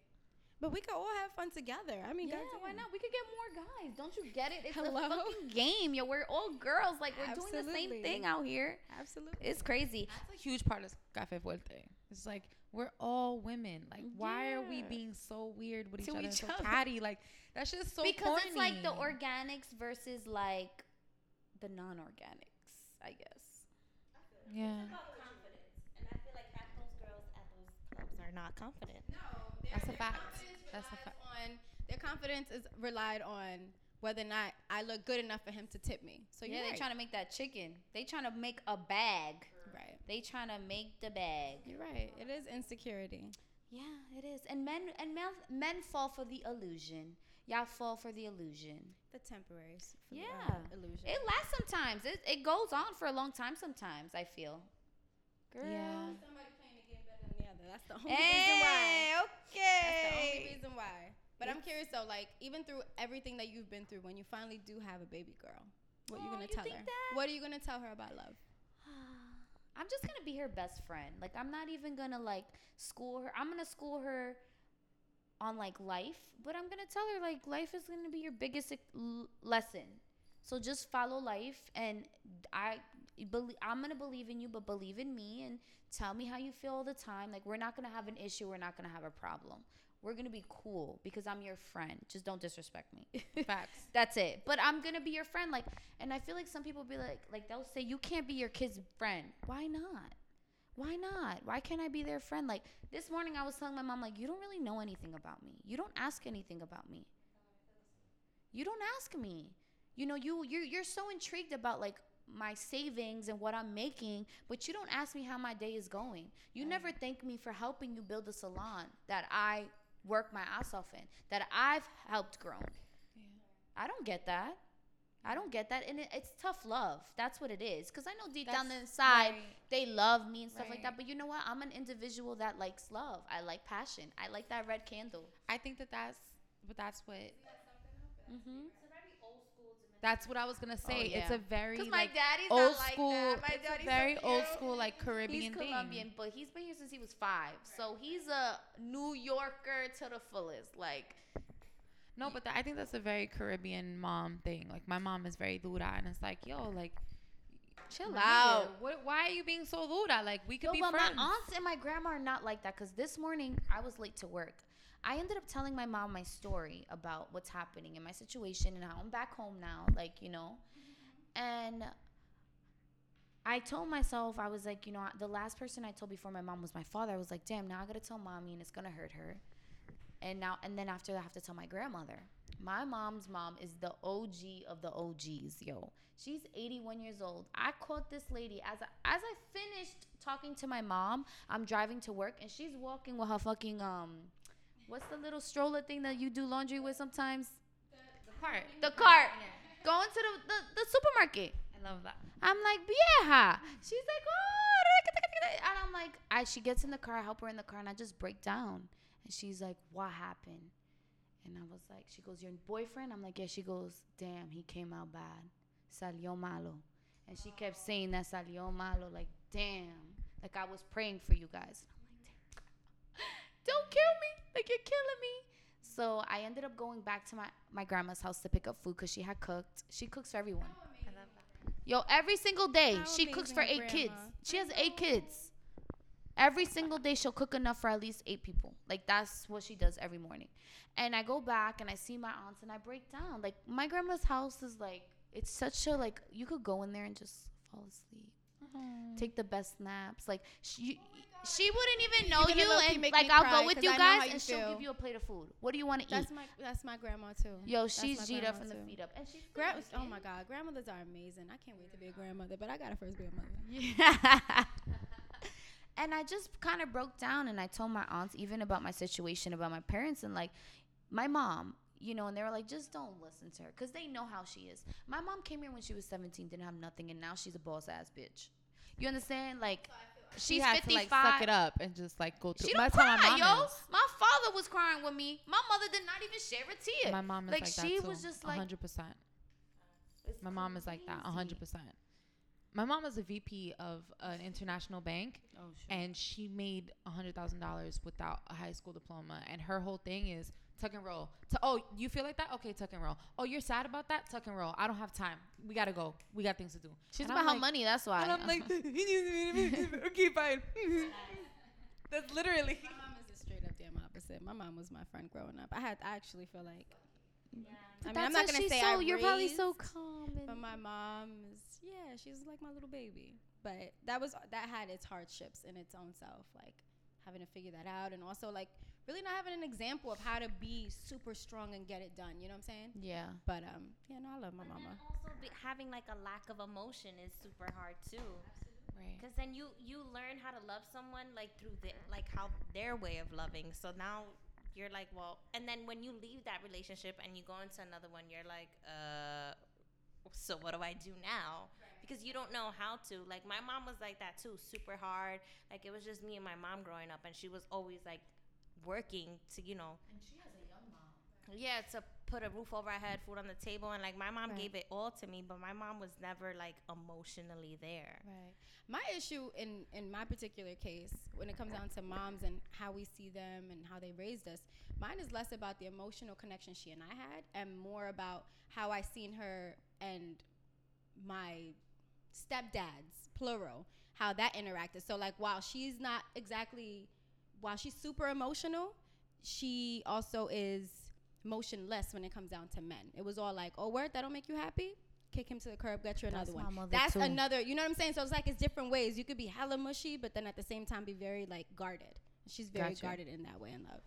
But we could all have fun together. I mean, Yeah, goddamn. why not? We could get more guys. Don't you get it? It's Hello? a fucking game. Yo, we're all girls. Like we're doing the same thing out here. Absolutely. It's crazy. That's a huge part of Cafe Fuerte. It's like we're all women. Like, why are we being so weird with each To other? and each so other. catty. Like that's just so because it's like the organics versus like the non-organics, I guess. Yeah. confidence. And I feel like half those girls at those clubs are not confident. No, That's a fact. That's a fact. On, their confidence is relied on whether or not I look good enough for him to tip me. So yeah, you're they trying to make that chicken. They trying to make a bag. right. They trying to make the bag. You're right. It is insecurity. Yeah, it is. And men and men men fall for the illusion. Y'all fall for the illusion. the temporary f- Yeah. uh, illusion. It lasts sometimes. It, it goes on for a long time sometimes, I feel. Girl. Yeah. Somebody playing the game better than the other. That's the only reason why. Eh, hey, That's the only reason why. But I'm curious though, like even through everything that you've been through, when you finally do have a baby girl, what you Aw, gonna you tell her? that? What are you gonna tell her about love? I'm just gonna be her best friend. Like I'm not even gonna like school her. I'm gonna school her on like life, but I'm gonna tell her like life is gonna be your biggest l- lesson. So just follow life, and I believe I'm gonna believe in you, but believe in me, and tell me how you feel all the time. Like we're not gonna have an issue. We're not gonna have a problem. We're gonna be cool because I'm your friend. Just don't disrespect me. Facts. That's it. But I'm gonna be your friend. Like, and I feel like some people be like, like they'll say you can't be your kid's friend. Why not? Why not? Why can't I be their friend? Like this morning, I was telling my mom, like, you don't really know anything about me. You don't ask anything about me. You don't ask me. You know, you you're you're so intrigued about like my savings and what I'm making, but you don't ask me how my day is going. You never thank me for helping you build a salon that I work my ass off in, that I've helped grow. I don't get that. I don't get that, and it, it's tough love. That's what it is. Cause I know deep down inside right. they love me and stuff like that. But you know what? I'm an individual that likes love. I like passion. I like that red candle. I think that that's, but that's what. Mm-hmm. That's what I was gonna say. Oh, it's yeah. a very Cause my like daddy's old not like school. that. My it's daddy's a very so old school like Caribbean He's thing. Colombian, but he's been here since he was five. So he's a New Yorker to the fullest. Like, No, but that, I think that's a very Caribbean mom thing. Like my mom is very dura, and it's like, yo, like, chill out. What? Why are you being so dura? Like we could no, be but friends. my aunts and my grandma are not like that. Cause this morning I was late to work. I ended up telling my mom my story about what's happening in my situation and how I'm back home now. Like, you know, and I told myself, I was like, you know, the last person I told before my mom was my father. I was like, damn, now I gotta tell mommy and it's gonna hurt her. And now, and then after that, I have to tell my grandmother. My mom's mom is the OG of the OGs, yo. She's 81 years old. I caught this lady as I, as I finished talking to my mom. I'm driving to work and she's walking with her fucking um, what's the little stroller thing that you do laundry with sometimes? the cart. The cart. Going to the, the, the supermarket. I love that. I'm like, vieja. She's like, oh, and I'm like, I. She gets in the car, I help her in the car, and I just break down. And she's like, what happened? And I was like, she goes, your boyfriend? I'm like, yeah. She goes, damn, he came out bad. Salió malo. And she kept saying that salió malo, like, damn. Like I was praying for you guys. And I'm like, damn. Don't kill me. Like you're killing me. So I ended up going back to my, my grandma's house to pick up food because she had cooked. She cooks for everyone. Yo, every single day How she cooks for amazing, eight kids. She has eight kids. Every single day she'll cook enough for at least eight people. Like that's what she does every morning. And I go back and I see my aunts and I break down. Like my grandma's house is like it's such a like you could go in there and just fall asleep. Hmm. Take the best naps. Like she oh she wouldn't even know you and like I'll go with you I know how guys you and she'll give you a plate of food. What do you want to eat? That's my that's my grandma too. Yo, she's my G'd up grandma from the too. feet up. And she's Gra- still oh my god, grandmothers are amazing. I can't wait to be a grandmother, but I got a first grandmother. Yeah. and I just kind of broke down and I told my aunts even about my situation about my parents and like my mom, you know, and they were like, just don't listen to her because they know how she is. My mom came here when she was 17, didn't have nothing, and now she's a boss ass bitch. You understand? Like, She she's had 55. to like suck it up and just like go through. She don't how cry, my yo. is. My father was crying with me. My mother did not even share a tear. My mom is Like, like, she that too. was just like- hundred percent. It's My mom is like that, hundred percent. My mom is a VP of an international bank, Oh, shit. and she made a hundred thousand dollars without a high school diploma. And her whole thing is tuck and roll. To, oh, you feel like that? Okay, tuck and roll. Oh, you're sad about that? Tuck and roll. I don't have time. We gotta go. We got things to do. She's And about I'm her like- money. That's why. And I'm like, okay, fine. That's literally. My mom is a straight up damn opposite. My mom was my friend growing up. I had I actually feel like I mean, I'm not gonna she's say so, I you're probably so calm. And But my mom is yeah, she's like my little baby. But that was that had its hardships in its own self, like having to figure that out and also like really not having an example of how to be super strong and get it done. You know what I'm saying? yeah. But um, yeah, no, I love my But mama. also be, having like a lack of emotion is super hard too. Right. Because then you you learn how to love someone like through the like how their way of loving. So now you're like, well, and then when you leave that relationship and you go into another one, you're like, uh, so what do I do now? Because you don't know how to. Like my mom was like that too, super hard. Like it was just me and my mom growing up, and she was always like working to, you know, And she has a young mom. yeah, to put a roof over our head, food on the table, and like my mom Right. gave it all to me, but my mom was never like emotionally there. Right. My issue in in my particular case, when it comes down to moms and how we see them and how they raised us, mine is less about the emotional connection she and I had, and more about how I seen her and my stepdads, plural, how that interacted. So like, while she's not exactly, while she's super emotional, she also is motionless when it comes down to men. It was all like, oh, word, that don't make you happy. Kick him to the curb, get you That's another my one. mother That's too. another. You know what I'm saying? So it's like it's different ways. You could be hella mushy, but then at the same time be very like guarded. She's very Gotcha. guarded in that way in love.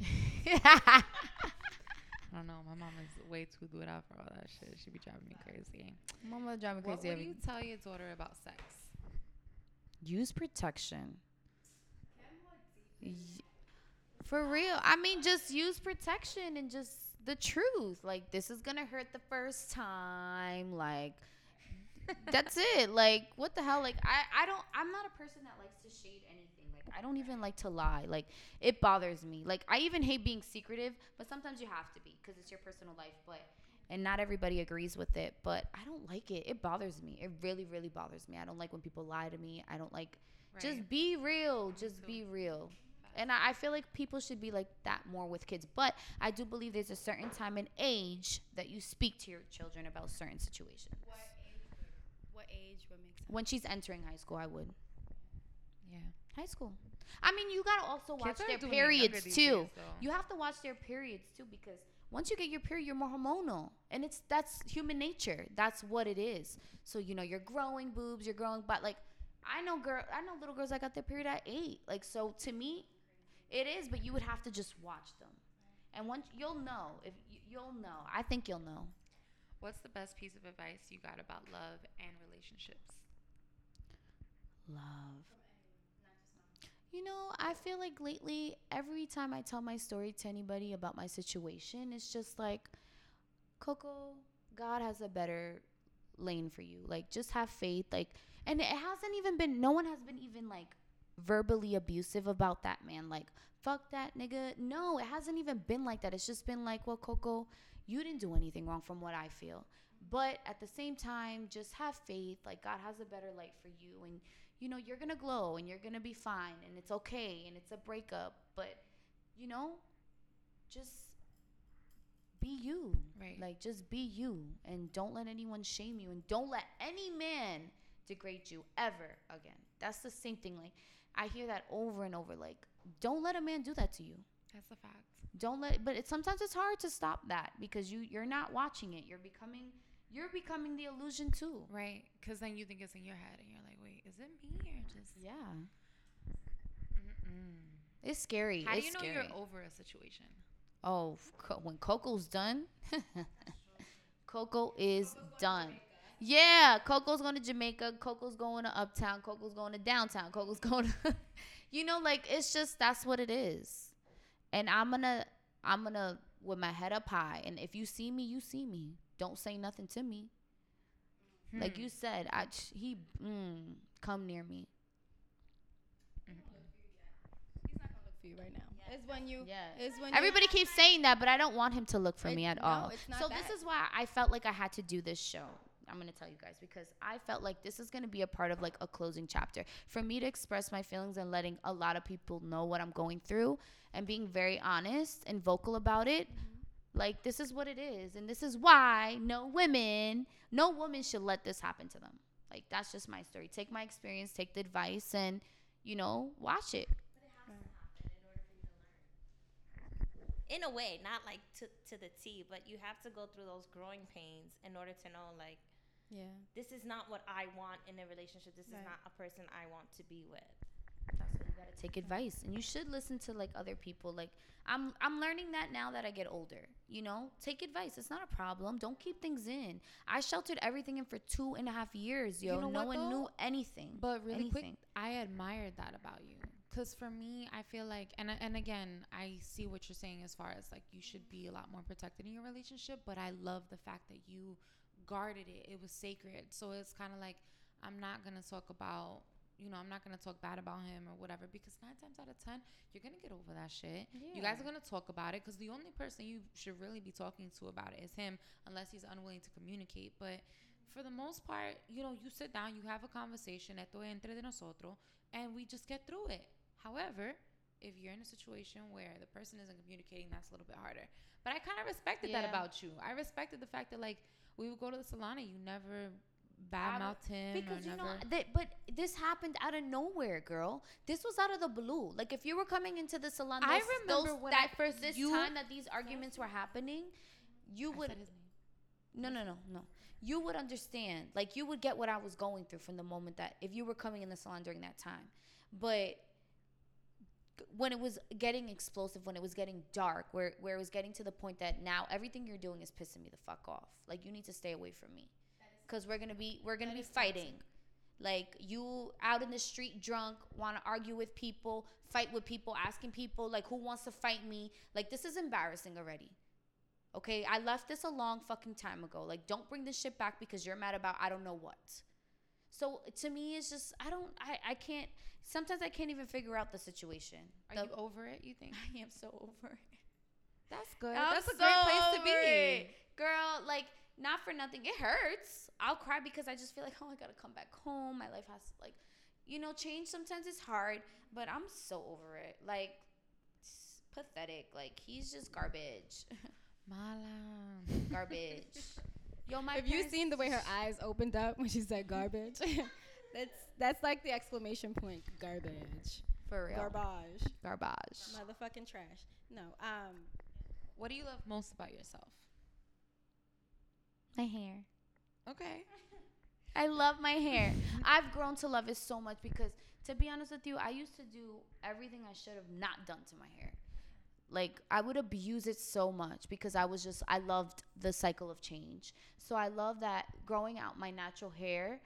I don't know. My mom is way too good out for all that shit. She'd be driving me crazy. Mama driving me crazy. would every- you tell your daughter about sex? Use protection. For real. I mean, just use protection and just the truth. Like, this is going to hurt the first time. Like, that's it. Like, what the hell? Like, I, I don't, I'm not a person that likes to shade anything. Like, I don't even like to lie. Like, it bothers me. Like, I even hate being secretive, but sometimes you have to be because it's your personal life. But, and not everybody agrees with it, but I don't like it. It bothers me. It really, really bothers me. I don't like when people lie to me. I don't like, just be real. Just be real. And I, I feel like people should be like that more with kids. But I do believe there's a certain time and age that you speak to your children about certain situations. What age? What age would make sense? When she's entering high school, I would. Yeah. High school. I mean, you gotta also watch Kids their doing it younger periods too. days. You have to watch their periods too because once you get your period, you're more hormonal, and it's that's human nature. That's what it is. So you know, you're growing boobs, you're growing, but like I know girl, I know little girls that got their period at eight. Like so, to me, it is. But you would have to just watch them, and once you'll know if you, you'll know. I think you'll know. What's the best piece of advice you got about love and relationships? Love. You know, I feel like lately, every time I tell my story to anybody about my situation, it's just like, Coco, God has a better lane for you. Like, just have faith. Like, and it hasn't even been, no one has been even like verbally abusive about that man. Like, fuck that nigga. No, it hasn't even been like that. It's just been like, well, Coco, you didn't do anything wrong from what I feel. But at the same time, just have faith. Like, God has a better light for you. And, you know, you're going to glow and you're going to be fine. And it's okay. And it's a breakup. But, you know, just be you. Right. Like, just be you. And don't let anyone shame you. And don't let any man degrade you ever again. That's the same thing. Like, I hear that over and over. Like, don't let a man do that to you That's a fact. don't let but it, sometimes it's hard to stop that because you you're not watching it you're becoming you're becoming the illusion too Right. Because then you think it's in your head and you're like, wait, is it me or just. yeah Mm-mm. it's scary How do it's you know scary. you're over a situation? oh Co- when coco's done coco is done yeah coco's going to jamaica coco's going to uptown coco's going to downtown coco's going to you know like it's just that's what it is and i'm gonna i'm gonna with my head up high and if you see me you see me don't say nothing to me Like Hmm. you said, I he mm, come near me. He's not gonna look for you right now. It's when you. Yeah. It's when Everybody keeps saying that, but I don't want him to look for It- me at no, all. so that. this is why I felt like I had to do this show. I'm gonna tell you guys because I felt like this is gonna be a part of like a closing chapter for me to express my feelings and letting a lot of people know what I'm going through and being very honest and vocal about it. Like this is what it is, and this is why no women, no woman should let this happen to them. Like that's just my story. Take my experience, take the advice, and you know, watch it. In a way, not like to, to the T, but you have to go through those growing pains in order to know, like, Yeah. this is not what I want in a relationship. This Right. is not a person I want to be with. That's why you gotta take advice and you should listen to like other people like i'm i'm learning that now that i get older you know take advice it's not a problem don't keep things in i sheltered everything in for two and a half years yo You know no one knew anything But really anything. quick, I admired that about you. Cause for me, I feel like, and and again, I see what you're saying as far as like you should be a lot more protected in your relationship. But I love the fact that you guarded it; it was sacred. So it's kind of like I'm not gonna talk about, you know, I'm not gonna talk bad about him or whatever because nine times out of ten, you're gonna get over that shit. You guys are gonna talk about it because the only person you should really be talking to about it is him, unless he's unwilling to communicate. But for the most part, you know, you sit down, you have a conversation, esto es entre de nosotros, and we just get through it. However, if you're in a situation where the person isn't communicating, that's a little bit harder. But I kind of respected that about you. I respected the fact that like we would go to the salon and you never badmouthed him Because you know, that, but this happened out of nowhere, girl. This was out of the blue. Like if you were coming into the salon, I remember those- when I that first- this you- time that these arguments were happening, you I would said his name. no, no, no, no. You would understand. Like you would get what I was going through from the moment that if you were coming in the salon during that time. But when it was getting explosive, when it was getting dark, where where it was getting to the point that now everything you're doing is pissing me the fuck off. Like you need to stay away from me. Cuz we're to be we're going to be fighting. Like you out in the street drunk, want to argue with people, fight with people, asking people like who wants to fight me? Like this is embarrassing already. Okay, I left this a long fucking time ago. Like, don't bring this shit back because you're mad about I don't know what. So to me, it's just I don't I I can't. Sometimes I can't even figure out the situation. Are The- you over it? You think? I am so over it. That's good. I'm That's a so great place to be. it. girl. Like, not for nothing. It hurts. I'll cry because I just feel like, oh, I gotta come back home. My life has to like, you know, change. Sometimes it's hard, but I'm so over it. Like, it's pathetic. Like he's just garbage. Mala. garbage. Yo, my if you seen the way her eyes opened up when she said garbage, that's that's like the exclamation point. Garbage. for real Garbage. garbage. Motherfucking trash. No. Um. What do you love most about yourself? My hair. Okay. I love my hair. I've grown to love it so much because, to be honest with you, I used to do everything I should have not done to my hair. Like, I would abuse it so much because I was just, I loved the cycle of change. So I love that growing out my natural hair,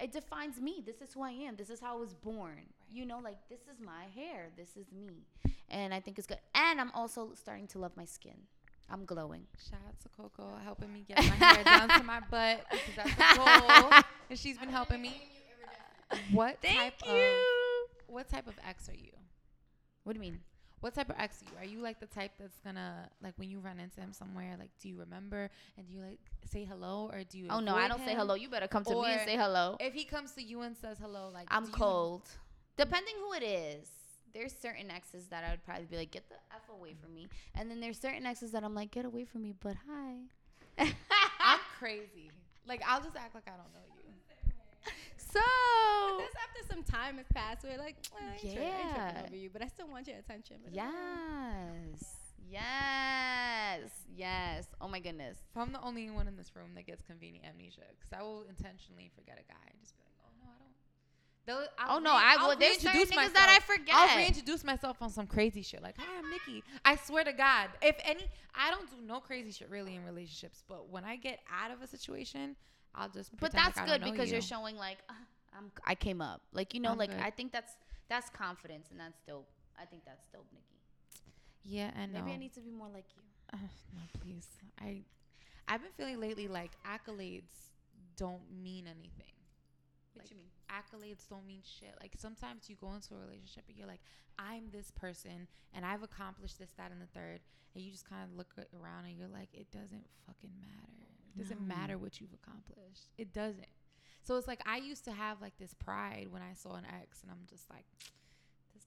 it defines me. This is who I am. This is how I was born. You know, like, this is my hair. This is me. And I think it's good. And I'm also starting to love my skin. I'm glowing. Shout out to Coco helping me get my hair down to my butt because that's the goal, and she's been helping me. What type of what type of ex are you? What do you mean? What type of ex are you? Are you like the type that's gonna like when you run into him somewhere? Like, do you remember and do you like say hello or do you? Oh, no, I don't say hello. You better come to me and say hello. If he comes to you and says hello, like I'm do you- cold. Depending who it is. There's certain exes that I would probably be like, get the F away from me. And then there's certain exes that I'm like, get away from me, but hi. I'm crazy. Like I'll just act like I don't know you. so This after some time has passed, we're like, well, I ain't, tri- I ain't tripping over you, but I still want your attention. But Yes. Yes. Yes. Oh my goodness. If I'm the only one in this room that gets convenient amnesia, because I will intentionally forget a guy and just be like, oh no, I don't. I'll oh no, I I'll will. There's certain niggas that I myself. forget. I'll reintroduce myself on some crazy shit. Like, hi, I'm Nikki. I swear to God, if any, I don't do no crazy shit really in relationships. But when I get out of a situation, I'll just. but that's like I good know because you. you're showing like uh, I'm. I came up. Like you know, I'm like good. I think that's that's confidence and that's dope. I think that's dope, Nikki. Yeah, and Maybe. I need to be more like you. Uh, no, please. I, I've been feeling lately like accolades don't mean anything. What Like, you mean? Accolades don't mean shit. Like sometimes you go into a relationship and you're like, I'm this person and I've accomplished this, that, and the third, and you just kind of look around and you're like, it doesn't fucking matter. It doesn't No. matter what you've accomplished. It doesn't. So it's like I used to have like this pride when I saw an ex, and I'm just like,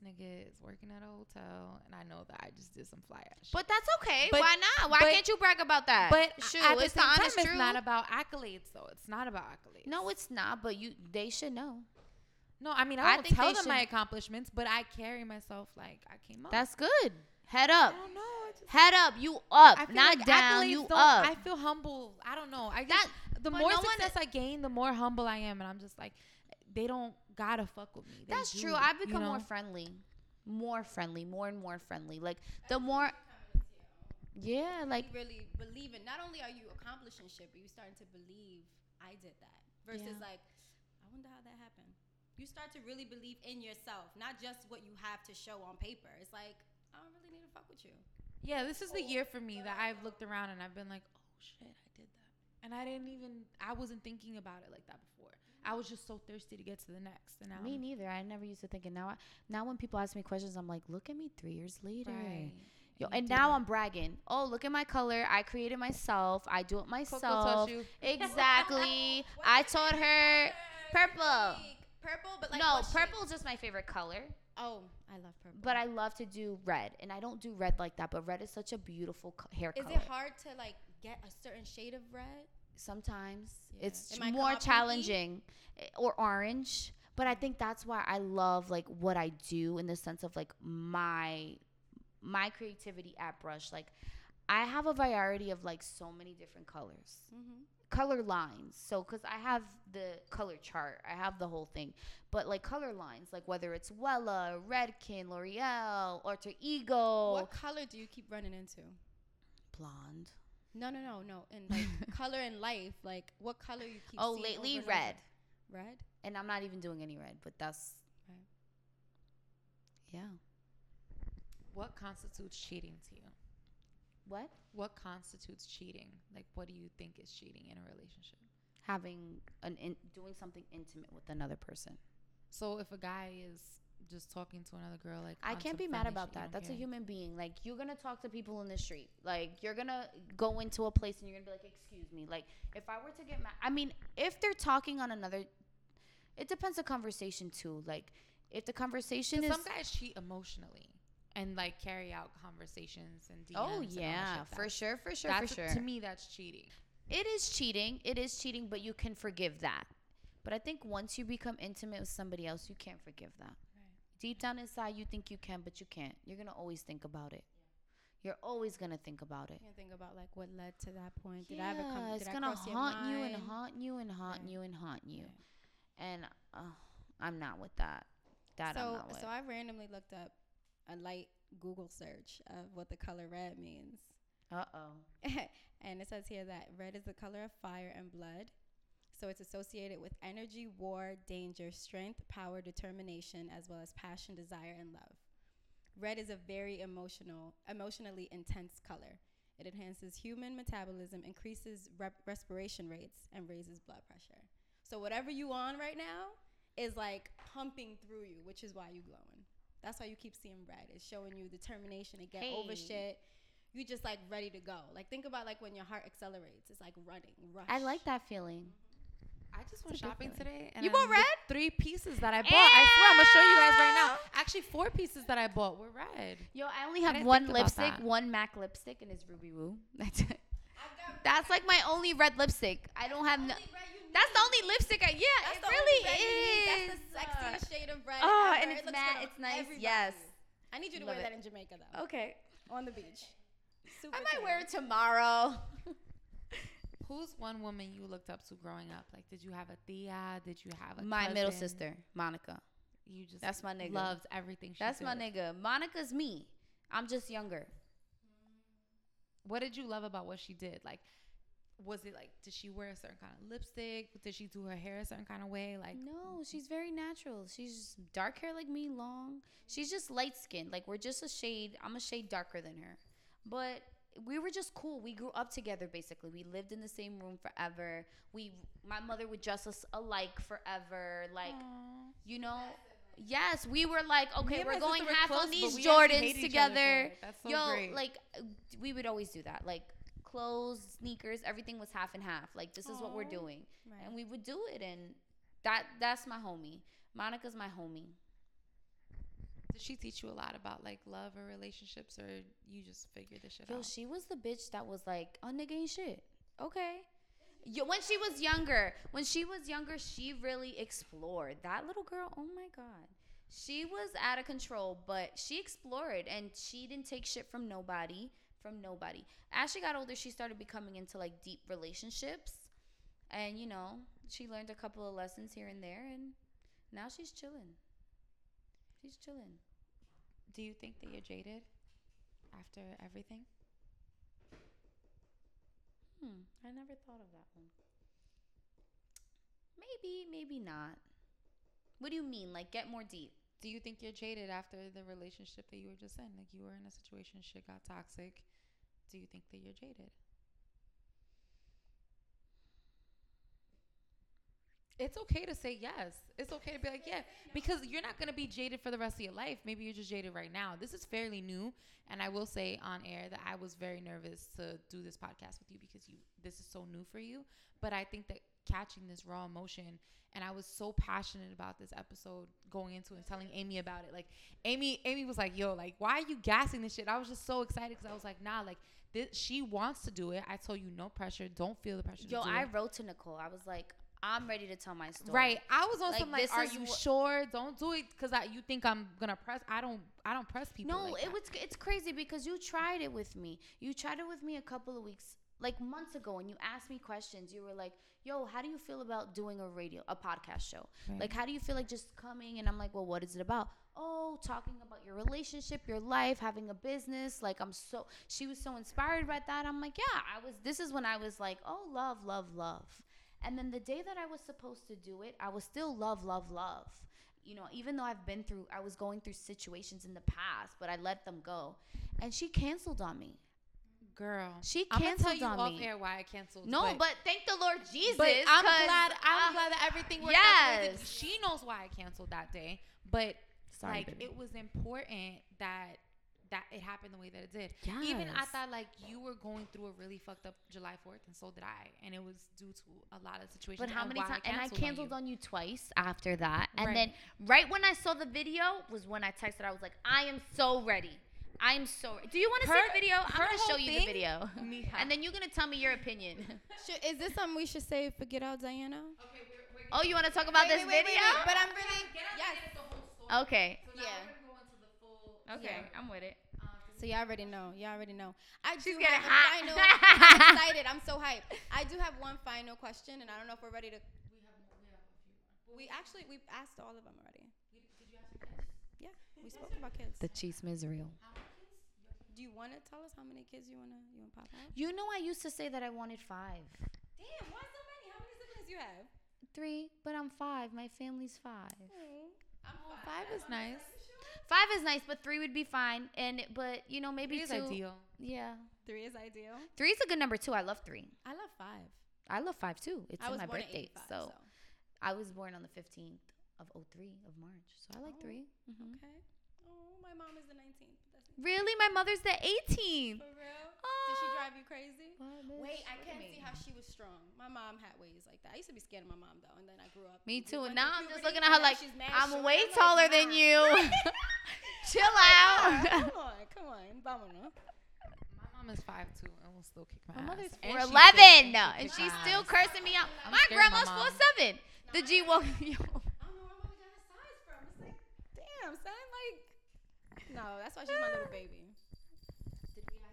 this nigga is working at a hotel, and I know that I just did some fly ass shit. But that's okay. But- Why not? Why but- can't you brag about that? But shoot, at the it's same time, it's truth. not about accolades, though. It's not about accolades. no, it's not. But you, they should know. no. I mean, I I don't think tell them my accomplishments, but I carry myself like I came up. That's good. Head up. I don't know. Just Head up. You up. I feel Not like down. You up. I feel humble. I don't know. I just That- the more no success I gain, the more humble I am, and I'm just like, they don't gotta fuck with me. They That's do, true. I've you become more friendly. More friendly. More and more friendly. Like the more. Yeah, like you really believe in. Not only are you accomplishing shit, but you starting to believe I did that. Versus Yeah. like, I wonder how that happened. You start to really believe in yourself, not just what you have to show on paper. It's like I don't really need to fuck with you. Yeah, this is the year for me that I've looked around and I've been like, oh shit, I did that. And I didn't even, I wasn't thinking about it like that before. I was just so thirsty to get to the next. And now Me I'm- neither. I never used to think it. Now, I, now when people ask me questions, I'm like, look at me three years later. Right. Yo, and now. I'm bragging. Oh, look at my color. I created myself. I do it myself. Exactly. I taught her purple. Purple, but like no, purple is just my favorite color. Oh, I love purple. But I love to do red, and I don't do red like that. But red is such a beautiful co- hair is color. Is it hard to like get a certain shade of red? Sometimes Yeah. it's It more challenging, eh, or orange. But I think that's why I love like what I do in the sense of like my my creativity at brush. Like I have a variety of like so many different colors. Mm-hmm. color lines. So, because I have the color chart, I have the whole thing. But like color lines, like whether it's Wella, Redken, L'Oreal, Alter Ego, What color do you keep running into? blonde. No, no, no, no. And like color in life, like what color you keep? Oh, seeing lately over and over? red. Red. And I'm not even doing any red, but that's Right. yeah. What constitutes cheating to you? What What constitutes cheating? Like, what do you think is cheating in a relationship? having an in, doing something intimate with another person. So if a guy is just talking to another girl, like I can't be mad about that. That's a human being. Like you're gonna talk to people in the street. Like you're gonna go into a place and you're gonna be like, "Excuse me." Like if I were to get mad, I mean, if they're talking on another, it depends the conversation too. Like if the conversation is, some guys cheat emotionally and like carry out conversations and DMs oh and yeah, shit. for sure, for sure, that's for sure. to me that's cheating. it is cheating. It is cheating, but you can forgive that. But I think once you become intimate with somebody else, you can't forgive that. Deep down inside, you think you can, but you can't. You're gonna always think about it. You're always gonna think about it. can't think about like what led to that point. Did I ever come? it's I gonna haunt you and haunt you and haunt Right. you and haunt you. And uh, I'm not with that. That I'm so, not with. so I randomly looked up a light Google search of what the color red means. uh oh. and it says here that red is the color of fire and blood. So it's associated with energy, war, danger, strength, power, determination, as well as passion, desire, and love. Red is a very emotional, emotionally intense color. It enhances human metabolism, increases rep- respiration rates, and raises blood pressure. So whatever you on right now is like pumping through you, which is why you glowing. That's why you keep seeing red. It's showing you determination to get over Hey. shit. You just like ready to go. Like think about like when your heart accelerates. It's like running, rush. I like that feeling. I just went It's a good shopping today and You I- bought red? Three pieces that I bought. I swear, I'm gonna show you guys right now. Actually, four pieces that I bought were red. Yo, I only have didn't one lipstick, one MAC lipstick, and it's Ruby Woo. That's it. That's like my only red lipstick. I don't have no. That's the only lipstick I. Yeah, That's it the really only red you need. is. That's the sexiest shade of red. Oh, ever. and It it's looks matte, it's nice, everybody. yes. I need you to Love wear it. that in Jamaica though. Okay. On the beach. Super I might wear it tomorrow. Who's one woman you looked up to growing up? Like, did you have a Thea? Did you have a My middle sister, Monica. You just That's my nigga. Loved everything. She That's my nigga. Monica's me. I'm just younger. What did you love about what she did? Like, was it like did she wear a certain kind of lipstick? Did she do her hair a certain kind of way? Like, No, she's very natural. She's dark hair like me, long. She's just light skinned. Like we're just a shade. I'm a shade darker than her. But we were just cool. We grew up together basically. We lived in the same room forever. We my mother would dress us alike forever. Like, you know, yes, we were like, okay, we're going half close, on these Jordans hated each other for together. So Yo, great. like we would always do that. Like clothes, sneakers, everything was half and half. Like this is what we're doing Right. and we would do it and that that's my homie monica's my homie Did she teach you a lot about like love or relationships, or you just figured this shit yo out? Yo, she was the bitch that was like oh nigga ain't shit. Okay. Yo, when she was younger when she was younger she really explored. That little girl oh my god. She was out of control but she explored and she didn't take shit from nobody from nobody. As she got older she started becoming into like deep relationships. And you know she learned a couple of lessons here and there and now she's chilling. She's chilling Do you think that you're jaded after everything? Hmm, I never thought of that one. Maybe, maybe not. What do you mean? Like, get more deep. Do you think you're jaded after the relationship that you were just in? Like you were in a situation, shit got toxic. Do you think that you're jaded? It's okay to say yes. It's okay to be like, yeah, because you're not going to be jaded for the rest of your life. Maybe you're just jaded right now. This is fairly new, and I will say on air that I was very nervous to do this podcast with you because you this is so new for you, but I think that catching this raw emotion and I was so passionate about this episode going into it and telling Amy about it. Like Amy Amy was like, "Yo, like why are you gassing this shit?" I was just so excited cuz I was like, "Nah, like this she wants to do it. I told you no pressure. Don't feel the pressure Yo, to do I it." wrote to Nicole. I was like, I'm ready to tell my story. Right. I was on Like, some like, are you wha- sure? Don't do it because you think I'm gonna press. I don't. I don't press people. No, like it was it's crazy because you tried it with me. You tried it with me a couple of weeks, like months ago, and you asked me questions. You were like, "Yo, how do you feel about doing a radio, a podcast show? Right. Like, how do you feel like just coming?" And I'm like, "Well, what is it about?" Oh, talking about your relationship, your life, having a business. Like, I'm so. She was so inspired by that. I'm like, yeah, I was. This is when I was like, oh, love, love, love. And then the day that I was supposed to do it, I was still love, love, love. You know, even though I've been through, I was going through situations in the past, but I let them go. And she canceled on me. girl. She I'm tell canceled you on off me. air why I canceled. No, but, thank the Lord Jesus. but I'm glad. I'm uh, glad that everything worked out. the way it did. yes. She knows why I canceled that day, but Sorry, like baby. it was important that that it happened the way that it did. Even I thought like you were going through a really fucked up July 4th, and so did I, and it was due to a lot of situations. But how many times? And I on canceled you. on you twice after that. And Right. then right when I saw the video was when I texted. I was like, I am so ready. I'm so. Re- Do you want to see the video? I'm gonna show whole you the video, Mija. and then you're gonna tell me your opinion. Should, is this something we should say Forget Out Diana? Okay, we're, we're oh, you want to talk about Wait, this wait, wait, video? wait, wait, But I'm really yes. Okay. So Yeah. we're gonna go into the full. Okay, Yeah. I'm with it. Um, So y'all already know. Y'all already know. I She's do getting have hot. a final. I'm excited. I'm so hyped. I do have one final question, and I don't know if we're ready to. we have, we have more. We actually we've asked all of them already. You- Did you ask your kids? Yeah, we spoke about kids. The cheese Israel. How? Do you want to tell us how many kids you wanna you wanna pop out? You know, I used to say that I wanted five, Damn, why so many? How many siblings you have? three, but I'm five. My family's five. I'm Five is nice. Five is nice, but three would be fine. And but you know maybe Three is two. ideal. Yeah, Three is ideal. three is a good number too. I love three. I love five. I love five too. It's I my birthday, 85, so. I was born on the 15th of 03 of March, so I like Oh, three. Mhm. Okay. Oh, my mom is the 19th. But that's Really, my mother's the 18th. for real. Did she drive you crazy? Wait, I can't see how she was strong. My mom had ways like that. I used to be scared of my mom though, and then I grew up. Me too. And now I'm just looking at her like she's mad I'm short. way I'm like, taller than you. Chill Yeah, out. come on, come on, vámonos. My mom is five two and will still kick my, My mother's ass. And four eleven, kicks- and she's still cursing me out. I'm my scared of my grandma's mom. four seven. The G woke. Yo. I don't know where my mother got her size from. It's like, damn, son, like, no, that's why she's my little baby.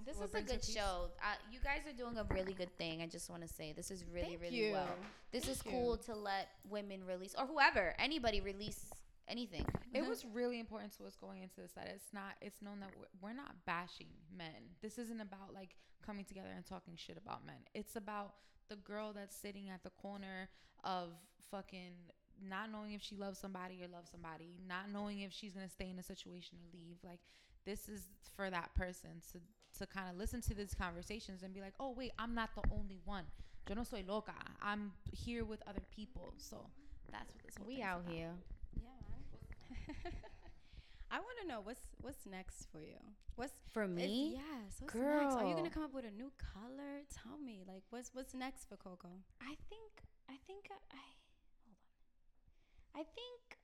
This What is a good show. Uh, you guys are doing a really good thing. I just want to say this is really, Thank really you. well. This is cool you. to let women release, or whoever, anybody release anything. It was really important to us going into this that it's not. It's known that we're, we're not bashing men. This isn't about like coming together and talking shit about men. It's about the girl that's sitting at the corner of fucking not knowing if she loves somebody or loves somebody, not knowing if she's gonna stay in a situation or leave. Like this is for that person to to kind of listen to these conversations and be like, oh wait, I'm not the only one. Yo no soy loca. I'm here with other people. So that's what this whole We thing's out about. here. Yeah. I want to know what's what's next for you. What's For me, yes. What's next? Are you gonna come up with a new color? Tell me, like, what's what's next for Coco? I think I think uh, I, I hold on. I think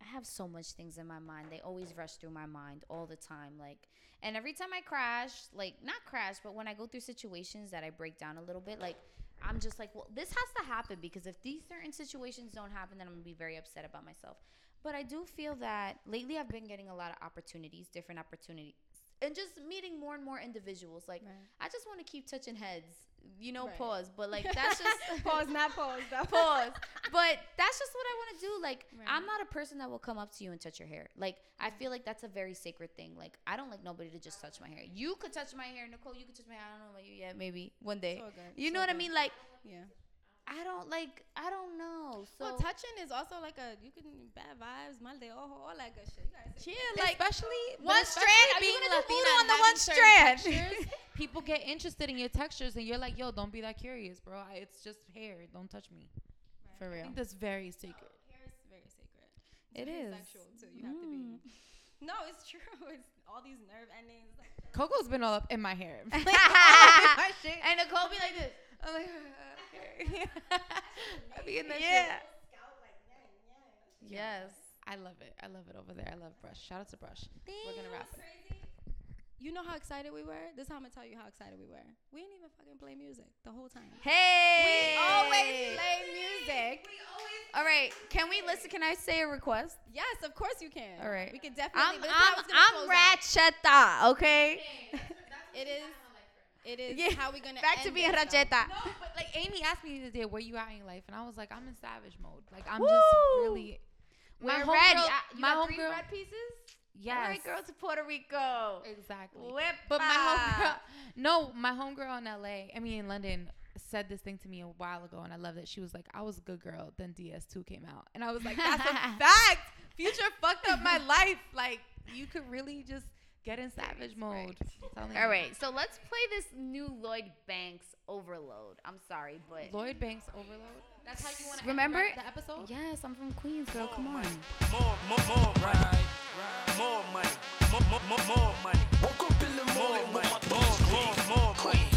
I have so much things in my mind. They always rush through my mind all the time. Like and every time I crash, like not crash, but when I go through situations that I break down a little bit, like I'm just like, well, this has to happen because if these certain situations don't happen, then I'm gonna be very upset about myself. But I do feel that lately I've been getting a lot of opportunities, different opportunities, and just meeting more and more individuals. Like I just want to keep touching heads, you know, Right. pause. But like that's just pause, not pause, though. pause. But that's just what I want to do. Like, Right. I'm not a person that will come up to you and touch your hair. Like, I feel like that's a very sacred thing. Like, I don't like nobody to just touch my hair. You could touch my hair, Nicole. You could touch my hair. I don't know about you yet. Maybe one day. Good. You know what I mean? Like, Yeah. I don't like. I don't know. So well, touching is also like a you can bad vibes, mal de ojo, all that good shit. You gotta say Yeah, like especially one especially strand. Are you being gonna Latina voodoo on the one strand? textures, people get interested in your textures, and you're like, "Yo, don't be that curious, bro. I, it's just hair. Don't touch me." for I real. think that's very sacred. hair is very sacred. It's It very is. sexual too. You have to be. Mm. No, it's true. It's all these nerve endings. Coco's been all up in my hair. my shit. and Nicole be like this. I'm like, okay. I be in that Yeah. Yes. I love it. I love it over there. I love Brush. Shout out to Brush. We're gonna wrap it. You know how excited we were? This is how I'm gonna tell you how excited we were. We didn't even fucking play music the whole time. Hey. We always play music. We always All right. Can we listen? Can I say a request? Yes, of course you can. All right. We can definitely. I'm I'm I'm out. Ratcheta. Okay. It is. It is Yeah, how we gonna Back to being. Ratcheta. No, but like Amy asked me the other day, where you at in your life? And I was like, I'm in savage mode. Like I'm Woo! just really. We're my Uh, you my got three homegirl- red pieces. Yes. All right, girls to Puerto Rico. Exactly. Whip But my homegirl, no, my homegirl in LA, I mean in London, said this thing to me a while ago, and I love it. She was like, "I was a good girl." Then DS2 came out, and I was like, "That's a fact. Future fucked up my life. Like you could really just get in savage mode." I'm All you. right, so let's play this new Lloyd Banks Overload. I'm sorry, but Lloyd Banks Overload. That's how you want to Remember- the episode. yes, I'm from Queens, girl. Come on. More, more, more money. More money. More, more, more, more money. Woke up in the More morning money. with my More, thoughts more, more money.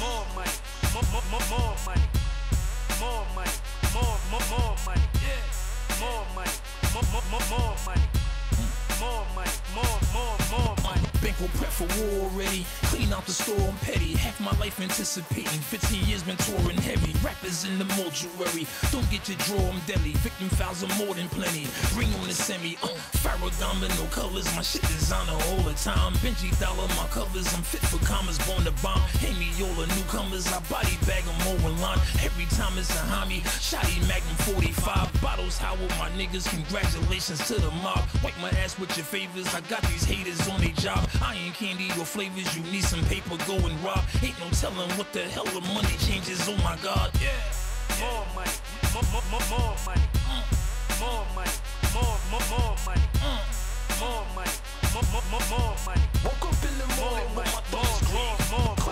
More money. More, more, more, more money. More money. More, more, more money. More money. More, more, more, more money. More money. More, more, more money. Prep for war already. Clean out the store, I'm petty. Half my life anticipating. 15 years been touring heavy. Rappers in the mortuary. Don't get your draw, I'm deadly. Victim files are more than plenty. Ring on the semi. Uh, Ferragamo, no colors. My shit designer all the time. Benji Dollar, my covers. I'm fit for commas, born to bomb. Hang me all the newcomers. I body bag them over line. Every time it's a homie. Shotty Magnum 45. Bottles, how with my niggas. Congratulations to the mob. Wipe my ass with your favors. I got these haters on their job. Iron candy or flavors, you need some paper, go and rob. Ain't no telling what the hell the money changes, oh my god. Yeah. yeah. More money, more, more, more, more money. More money, more, more, more money. More money, more, more, more, money. Woke up in the morning, more money, more, more.